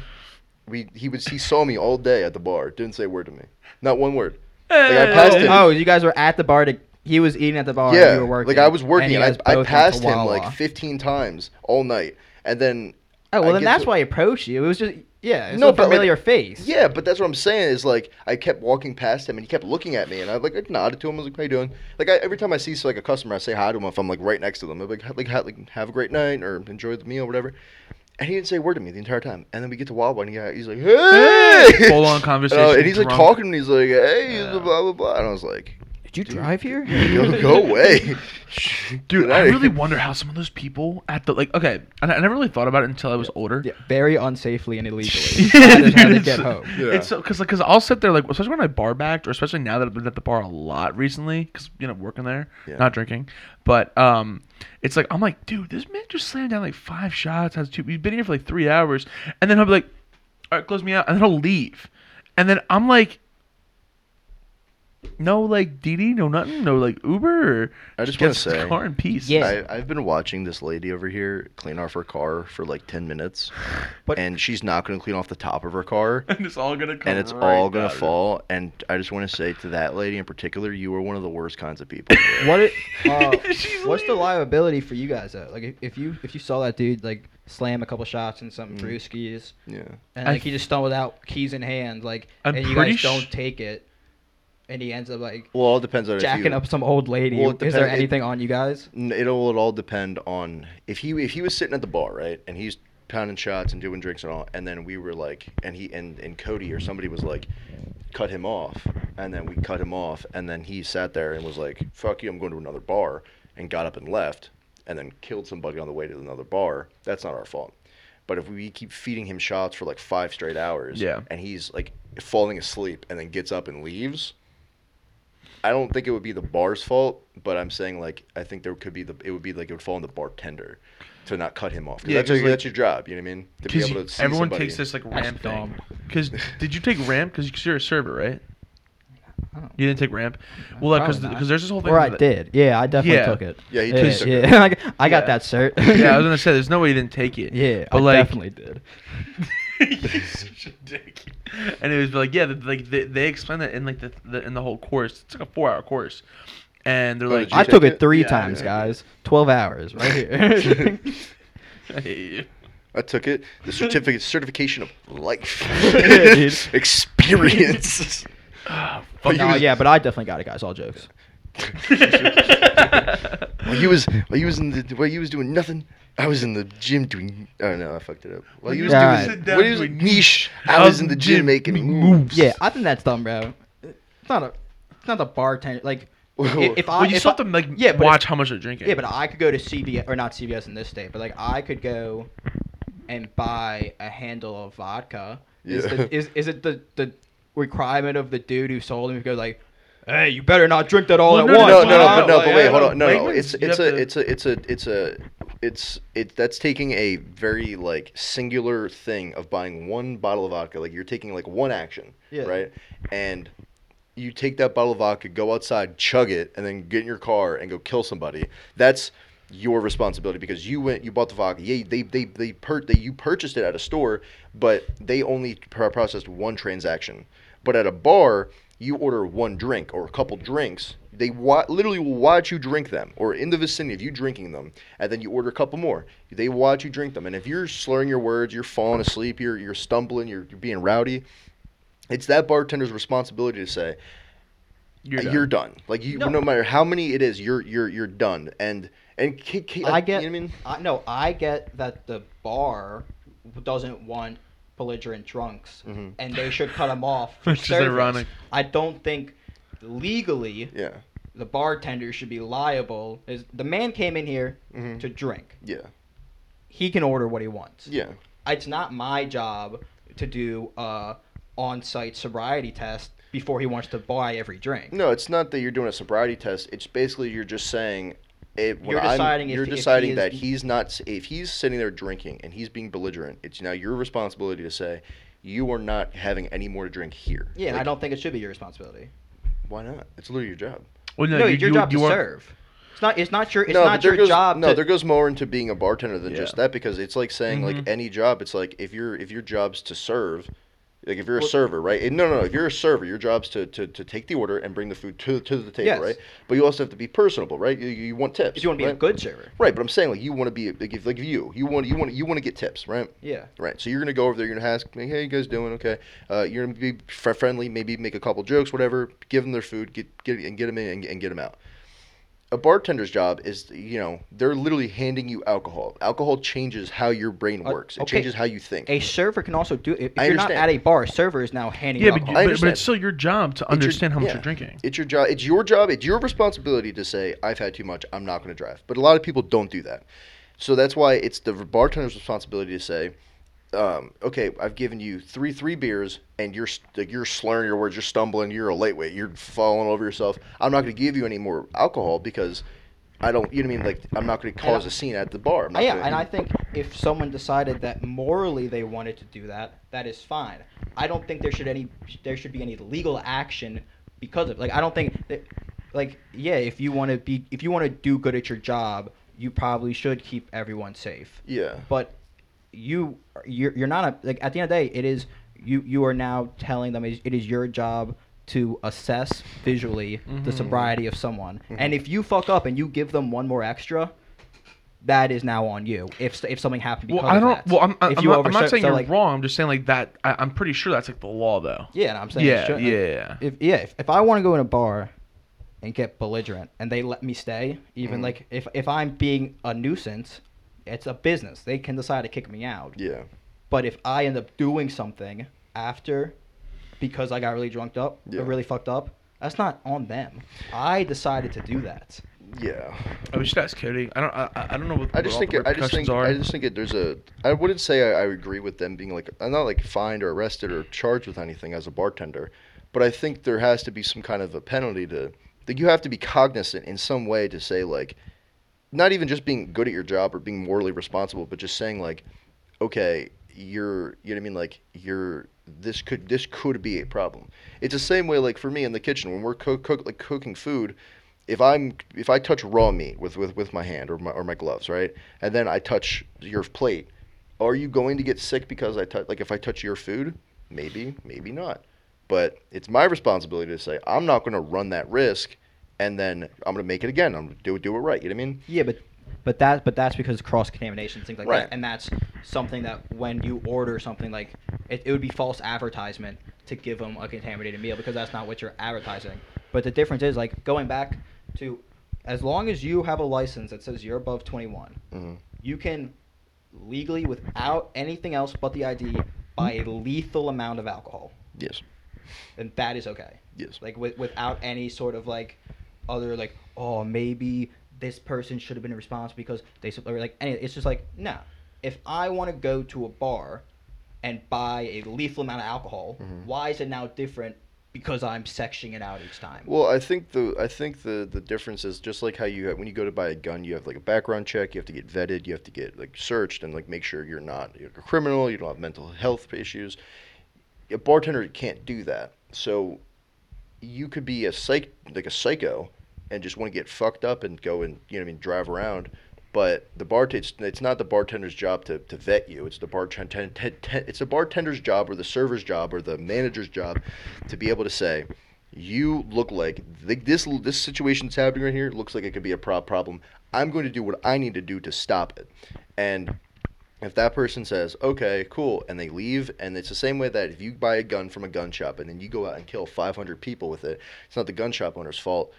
we he was he saw me all day at the bar. Didn't say a word to me. Not one word. Like, I passed oh, him. oh, you guys were at the bar to. He was eating at the bar. yeah, and you were working. like I was working, you and, I, I both went to passed him like 15 times all night, and then. Oh well, I then that's to- why he approached you. It was just yeah, it's No, no but, like- familiar face. Yeah, but that's what I'm saying is like I kept walking past him and he kept looking at me and I like I nodded to him. I was like, "How you doing?" Like I, every time I see like a customer, I say hi to him if I'm like right next to them. I'm like, like, ha- like have a great night or enjoy the meal, or whatever. And he didn't say a word to me the entire time. And then we get to Wawa and he, he's like, "Hey!" Full on conversation. I- and he's like drunk. talking and he's like, "Hey," Yeah. blah blah blah. And I was like, Did you drive here? "Go go away, Dude, Get I really wonder how some of those people at the like okay, and I, I never really thought about it until I was older. Yeah, very unsafely and illegally. Yeah, that is how dude, it's- get home. Yeah. It's so because like because I'll sit there like especially when I bar backed or especially now that I've been at the bar a lot recently because you know working there, Yeah. not drinking, but um, it's like I'm like dude, this man just slammed down like five shots, has two. We've been here for like three hours, and then he'll be like, all right, close me out, and then he'll leave, and then I'm like. No like Didi, no nothing, no like Uber. Or I just wanna say- car in peace. Yeah. I, I've been watching this lady over here clean off her car for like 10 minutes, But- and she's not going to clean off the top of her car. and it's all gonna and it's right all gonna out of it. fall. And I just want to say to that lady in particular, you are one of the worst kinds of people. What it, uh, She's what's the liability for you guys though? Like if, if you if you saw that dude like slam a couple shots and some Mm. brewskis yeah, and I like he just stumbled out keys in hand like I'm and you guys sh- don't take it and he ends up like well, it all depends on if jacking you, up some old lady. Well, it Is there depend- it- anything on you guys? N- It'll it all depend on if he if he was sitting at the bar right, and he's pounding shots and doing drinks and all, and then we were like, and he and and Cody or somebody was like, cut him off, and then we cut him off, and then he sat there and was like, fuck you, I'm going to another bar, and got up and left, and then killed somebody on the way to another bar. That's not our fault. But if we keep feeding him shots for like five straight hours, Yeah. and he's like falling asleep and then gets up and leaves, I don't think it would be the bar's fault, but I'm saying like I think there could be the it would be like it would fall on the bartender to not cut him off. Yeah, that's, 'cause, your, like- that's your job. You know what I mean? To be Because able to see everyone somebody. takes this like That's ramp thing. Because did you take ramp? Because you're a server, right? You didn't take ramp. Well, like because Probably because there's this whole thing. Or I that- did. Yeah, I definitely Yeah. took it. Yeah, he yeah, did took it. yeah. Like, I got Yeah. that cert. Yeah, I was gonna say there's no way you didn't take it. Yeah, but I like definitely did. You're such a dick. And it was like yeah, like they, they explain that in like the, the in the whole course. It's like a four hour course, and they're Oh, like did I took it it? three Yeah, times, yeah. guys. Twelve hours, right here. I hate you. I took it. The certificate certification of life, Yeah, experience. Ah, But fuck he no, yeah, but I definitely got it, guys. All jokes. While he was while he was in the while he was doing nothing, I was in the gym doing. Oh no, I fucked it up. While he was Yeah. doing Sit down what he was doing niche, I was in the gym making moves. Yeah, I think that's dumb, bro. It's not a, it's not the bartender. Like, if, if I, well, you if still I- have to like yeah, but watch if- how much they're drinking. Yeah, but I could go to CVS or not CVS in this state, but like I could go and buy a handle of vodka. Is, Yeah. the, is is it the the requirement of the dude who sold him to go like, hey, you better not drink that all Well, at no, once? no, no, no, huh?" but no, but wait, hold on, no, no. It's it's a it's a it's a it's a it's it that's taking a very like singular thing of buying one bottle of vodka. Like you're taking like one action, Yeah. right? And you take that bottle of vodka, go outside, chug it, and then get in your car and go kill somebody. That's your responsibility because you went, you bought the vodka. Yeah, they they they per they you purchased it at a store, but they only processed one transaction. But at a bar, you order one drink or a couple drinks. They wa- literally will watch you drink them, or in the vicinity of you drinking them, and then you order a couple more. They watch you drink them, and if you're slurring your words, you're falling asleep, you're you're stumbling, you're, you're being rowdy. It's that bartender's responsibility to say, you're, you're done. done. Like you, No. no. matter how many it is, you're you're you're done. And and ki- ki- I get. You know what I mean, I, no, I get that the bar doesn't want belligerent drunks, Mhm. and they should cut them off. For Which is ironic. I don't think legally yeah, the bartender should be liable. Is the man came in here Mhm. to drink? yeah, He can order what he wants. yeah. It's not my job to do a on-site sobriety test before he wants to buy every drink. No, it's not that you're doing a sobriety test. It's basically you're just saying. It, You're I'm- deciding if you're he- if he deciding is- that he's not if he's sitting there drinking and he's being belligerent. It's now your responsibility to say you are not having any more to drink here. Yeah, and I don't think it should be your responsibility. Why not? It's literally your job. Well, No, you- it's your you- job you to are- serve. It's not. It's not your. It's no, not there your goes, job. No, to, there goes more into being a bartender than just that because it's like saying like Mhm. any job. It's like if you're if your job's to serve, like if you're a Well- server, right? And no, no, no. If you're a server, your job's to, to, to take the order and bring the food to to the table, Yes. right? But you also have to be personable, right? You, you want tips. If you want to be right? a good server. Right, but I'm saying like you want to be like if like you you want you want you want to get tips, right? Yeah. Right. So you're gonna go over there. You're gonna ask, like, "Hey, you guys doing okay?" Uh, you're gonna be friendly, maybe make a couple jokes, whatever. Give them their food, get get and get them in and, and get them out. A bartender's job is, you know, they're literally handing you alcohol. Alcohol changes how your brain Uh, works. It okay. changes how you think. A server can also do. If, if I you're not understand. at a bar, a server is now handing. Yeah, you but, alcohol. I but, but it's still your job to It's your- understand how much yeah. you're drinking. It's your job. It's your job. It's your responsibility to say, "I've had too much. I'm not going to drive." But a lot of people don't do that. So that's why it's the bartender's responsibility to say, um, "Okay, I've given you three three beers, and you're like, you're slurring your words, you're stumbling, you're a lightweight, you're falling over yourself. I'm not going to give you any more alcohol because I don't. You know what I mean? Like I'm not going to cause a scene at the bar. I'm not yeah, gonna- and I think if someone decided that morally they wanted to do that, that is fine. I don't think there should any there should be any legal action because of like I don't think that like yeah if you want to be if you want to do good at your job you probably should keep everyone safe. yeah. But you you're, you're not a, like at the end of the day it is you you are now telling them it is your job to assess visually the Mhm. sobriety of someone Mhm. and if you fuck up and you give them one more extra that is now on you if if something happened because Well, I don't. that. Well, I'm, I'm, If I'm not, I'm not saying so, you're like- wrong. I'm just saying like that. I, I'm pretty sure that's like the law, though. yeah and i'm saying Yeah, shouldn't. yeah. if yeah if, if i want to go in a bar and get belligerent and they let me stay even Mhm. like if if i'm being a nuisance it's a business they can decide to kick me out Yeah. But if I end up doing something after because I got really drunk up Yeah. or really fucked up, that's not on them. I decided to do that. Yeah. I wish that's ask Cody. I don't. I, I don't know what. I just what think all it, I just think are. I just think it, there's a I wouldn't say I, I agree with them being like I'm not like fined or arrested or charged with anything as a bartender, but I think there has to be some kind of a penalty to that you have to be cognizant in some way to say like not even just being good at your job or being morally responsible, but just saying like okay you're you know what I mean like you're this could this could be a problem. It's the same way like for me in the kitchen when we're cook, cook like cooking food if I'm if I touch raw meat with, with, with my hand or my or my gloves, right, and then I touch your plate, are you going to get sick because I touch like if I touch your food? Maybe, maybe not. But it's my responsibility to say I'm not going to run that risk, and then I'm going to make it again. I'm going to do it do it right. You know what I mean? Yeah, but but that but that's because cross contamination things like Right. that, and that's something that when you order something like it, it would be false advertisement to give them a contaminated meal because that's not what you're advertising. But the difference is like going back to as long as you have a license that says you're above 21, hmm you can legally without anything else but the ID buy a lethal amount of alcohol, Yes. and that is okay. Yes. Like with, without any sort of like other like oh maybe this person should have been responsible because they or like any it's just like no. If I want to go to a bar and buy a lethal amount of alcohol, Mhm. why is it now different because I'm sectioning it out each time? Well, I think the I think the the difference is just like how you have, when you go to buy a gun, you have like a background check, you have to get vetted, you have to get like searched and like make sure you're not you're a criminal, you don't have mental health issues. A bartender can't do that. So you could be a psych like a psycho and just want to get fucked up and go and you know I mean drive around. But the bart it's, it's not the bartender's job to, to vet you. It's the bartender it's the bartender's job or the server's job or the manager's job to be able to say, you look like th- this this situation's happening right here looks like it could be a pro- problem. I'm going to do what I need to do to stop it. And if that person says, okay, cool, and they leave, and it's the same way that if you buy a gun from a gun shop and then you go out and kill 500 people with it, it's not the gun shop owner's fault,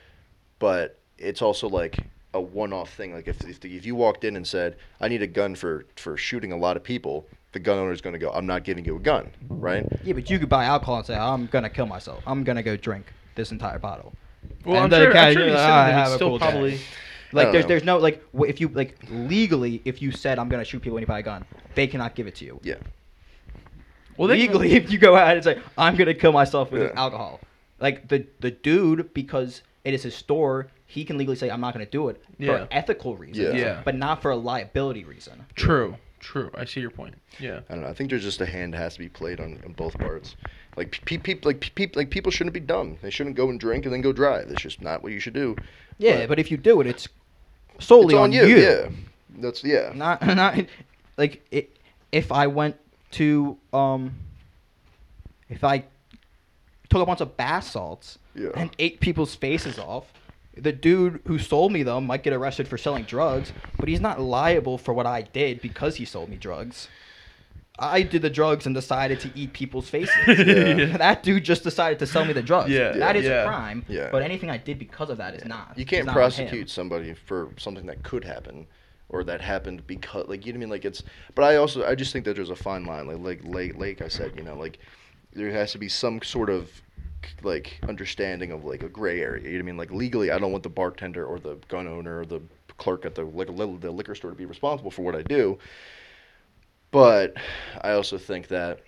but it's also like a one-off thing. Like if if, the, if you walked in and said, I need a gun for for shooting a lot of people, the gun owner is going to go, I'm not giving you a gun, right? Yeah, but you could buy alcohol and say I'm gonna kill myself. I'm gonna go drink this entire bottle. Well, And I'm the sure, guy- I'm sure you "Ah, said that, have it's a still cool probably. I Like there's know. there's no like wh- if you like legally if you said I'm gonna shoot people when you buy a gun, they cannot give it to you. Yeah. Well, they legally, if you go out and say I'm gonna kill myself with Yeah. alcohol, like the the dude because it is his store, he can legally say I'm not gonna do it Yeah. for ethical reasons, Yeah. Yeah. but not for a liability reason. True. True. I see your point. Yeah. I don't know. I think there's just a hand has to be played on, on both parts. Like people, like people, like people shouldn't be dumb. They shouldn't go and drink and then go drive. That's just not what you should do. Yeah, but if you do it, it's solely it's on, you. you. Yeah, that's yeah. Not not like it, if I went to um if I took a bunch of bath salts Yeah. and ate people's faces off, the dude who sold me them might get arrested for selling drugs, but he's not liable for what I did because he sold me drugs. I did the drugs and decided to eat people's faces. Yeah. That dude just decided to sell me the drugs. Yeah. That is Yeah. a crime. Yeah. But anything I did because of that is not. You can't not prosecute somebody for something that could happen or that happened because like you know what I mean like it's but I also I just think that there's a fine line like like like, like I said you know like there has to be some sort of like understanding of like a gray area you know what I mean like legally I don't want the bartender or the gun owner or the clerk at the liquor, the liquor store to be responsible for what I do but I also think that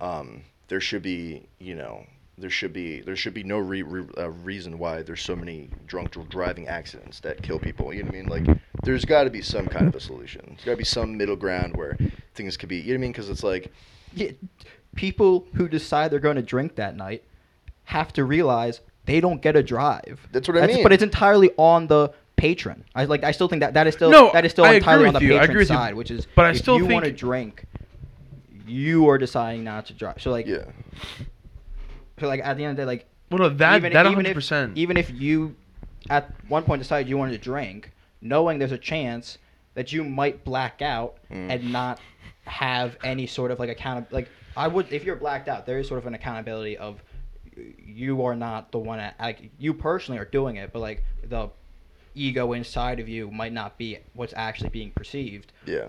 um, there should be, you know, there should be there should be no re- re- uh, reason why there's so many drunk driving accidents that kill people. You know what I mean? Like, there's got to be some kind of a solution. There's got to be some middle ground where things could be. You know what I mean? Because it's like, Yeah, people who decide they're going to drink that night have to realize they don't get a drive. That's what I mean. But it's entirely on the patron. I like. I still think that that is still No, that is still I entirely agree on the with you. I patron with you. side, which is. But I if still you want to think- drink, you are deciding not to drive. So like, yeah, so like at the end of the day, like Well, no, that even, that even 100. if percent even if you at one point decided you wanted to drink, knowing there's a chance that you might black out Mm. and not have any sort of like account like I would if you're blacked out, there is sort of an accountability of you are not the one at, like you personally are doing it, but like the ego inside of you might not be what's actually being perceived. yeah,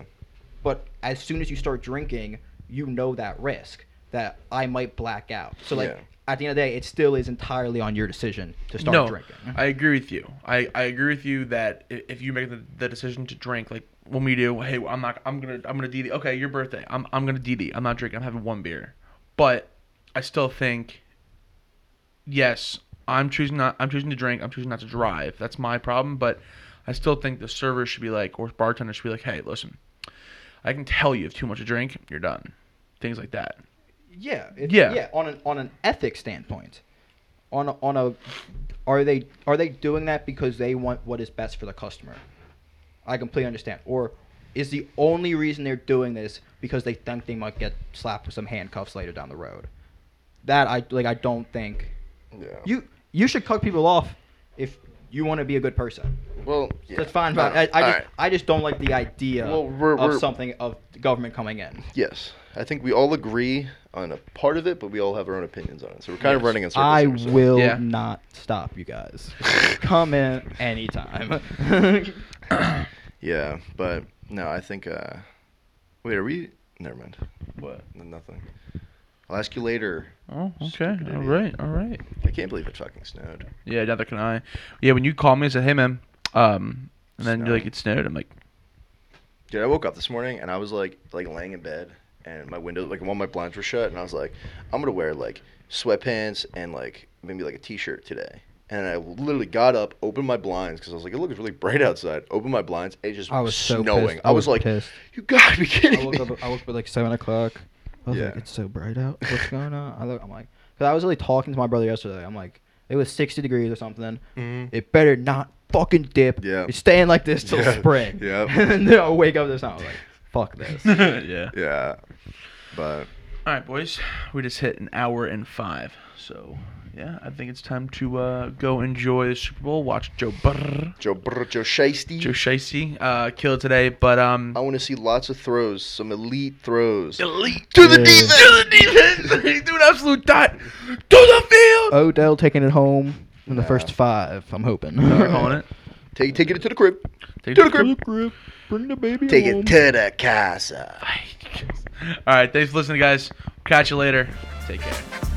But as soon as you start drinking, you know that risk that I might black out. So like Yeah. At the end of the day, it still is entirely on your decision to start no, drinking. I agree with you. I, I agree with you that if you make the, the decision to drink, like when we do, hey, I'm not, I'm gonna, I'm gonna DD. Okay, your birthday. I'm, I'm gonna DD. I'm not drinking. I'm having one beer. But I still think, yes, I'm choosing not, I'm choosing to drink. I'm choosing not to drive. That's my problem. But I still think the server should be like, or bartender should be like, hey, listen, I can tell you if too much to drink, you're done. Things like that. Yeah, it- Yeah. yeah. On an on an ethics standpoint, on a, on a, are they are they doing that because they want what is best for the customer? I completely understand. Or is the only reason they're doing this because they think they might get slapped with some handcuffs later down the road? That I like. I don't think yeah. you you should cut people off if you want to be a good person. Well, yeah. That's fine, but I, Uh, I, just, alright. I just don't like the idea Well, we're- of we're- something of government coming in. Yes, I think we all agree on a part of it, but we all have our own opinions on it. So we're kind of running in circles. I here, so- will Yeah. not stop you guys. Come in anytime. Yeah, but no, I think. uh Wait, are we? Never mind. What? Nothing. I'll ask you later. Oh, okay. Stupid All idiot. right. All right. I can't believe it fucking snowed. Yeah, neither can I. Yeah, when you called me and said, "Hey, man," um, and then you're like, "It snowed," I'm like, Dude, I woke up this morning and I was like, like laying in bed, and my window, like all my blinds were shut, and I was like, I'm gonna wear like sweatpants and like maybe like a t-shirt today. And I literally got up, opened my blinds because I was like, it looks really bright outside. Opened my blinds, it just I was so snowing. pissed. I was, like, pissed. you gotta be kidding I woke me. up. I woke up at like seven o'clock. I was like, Yeah. it's so bright out. What's going on? I look, I'm like, cause I was really talking to my brother yesterday. I'm like, it was 60 degrees or something. Mhm. It better not fucking dip. Yeah. It's staying like this till Yeah. spring. Yeah. and then I'll wake up this night. I was like, fuck this. "Yeah." Yeah, but All right, boys. We just hit an hour and five. So, yeah, I think it's time to uh, go enjoy the Super Bowl. Watch Joe Burr, Joe Burr, Joe Shiesty. Joe Shiesty, uh, kill it today. But um, I want to see lots of throws, some elite throws. elite To the Yeah. defense. to the defense. Do an absolute dot to the field. Odell taking it home in the Nah. first five. I'm hoping. We're calling it. Take, taking it to the crib. Take it To the crib. Bring the baby Take home. it to the casa. All right, thanks for listening, guys. Catch you later. Take care.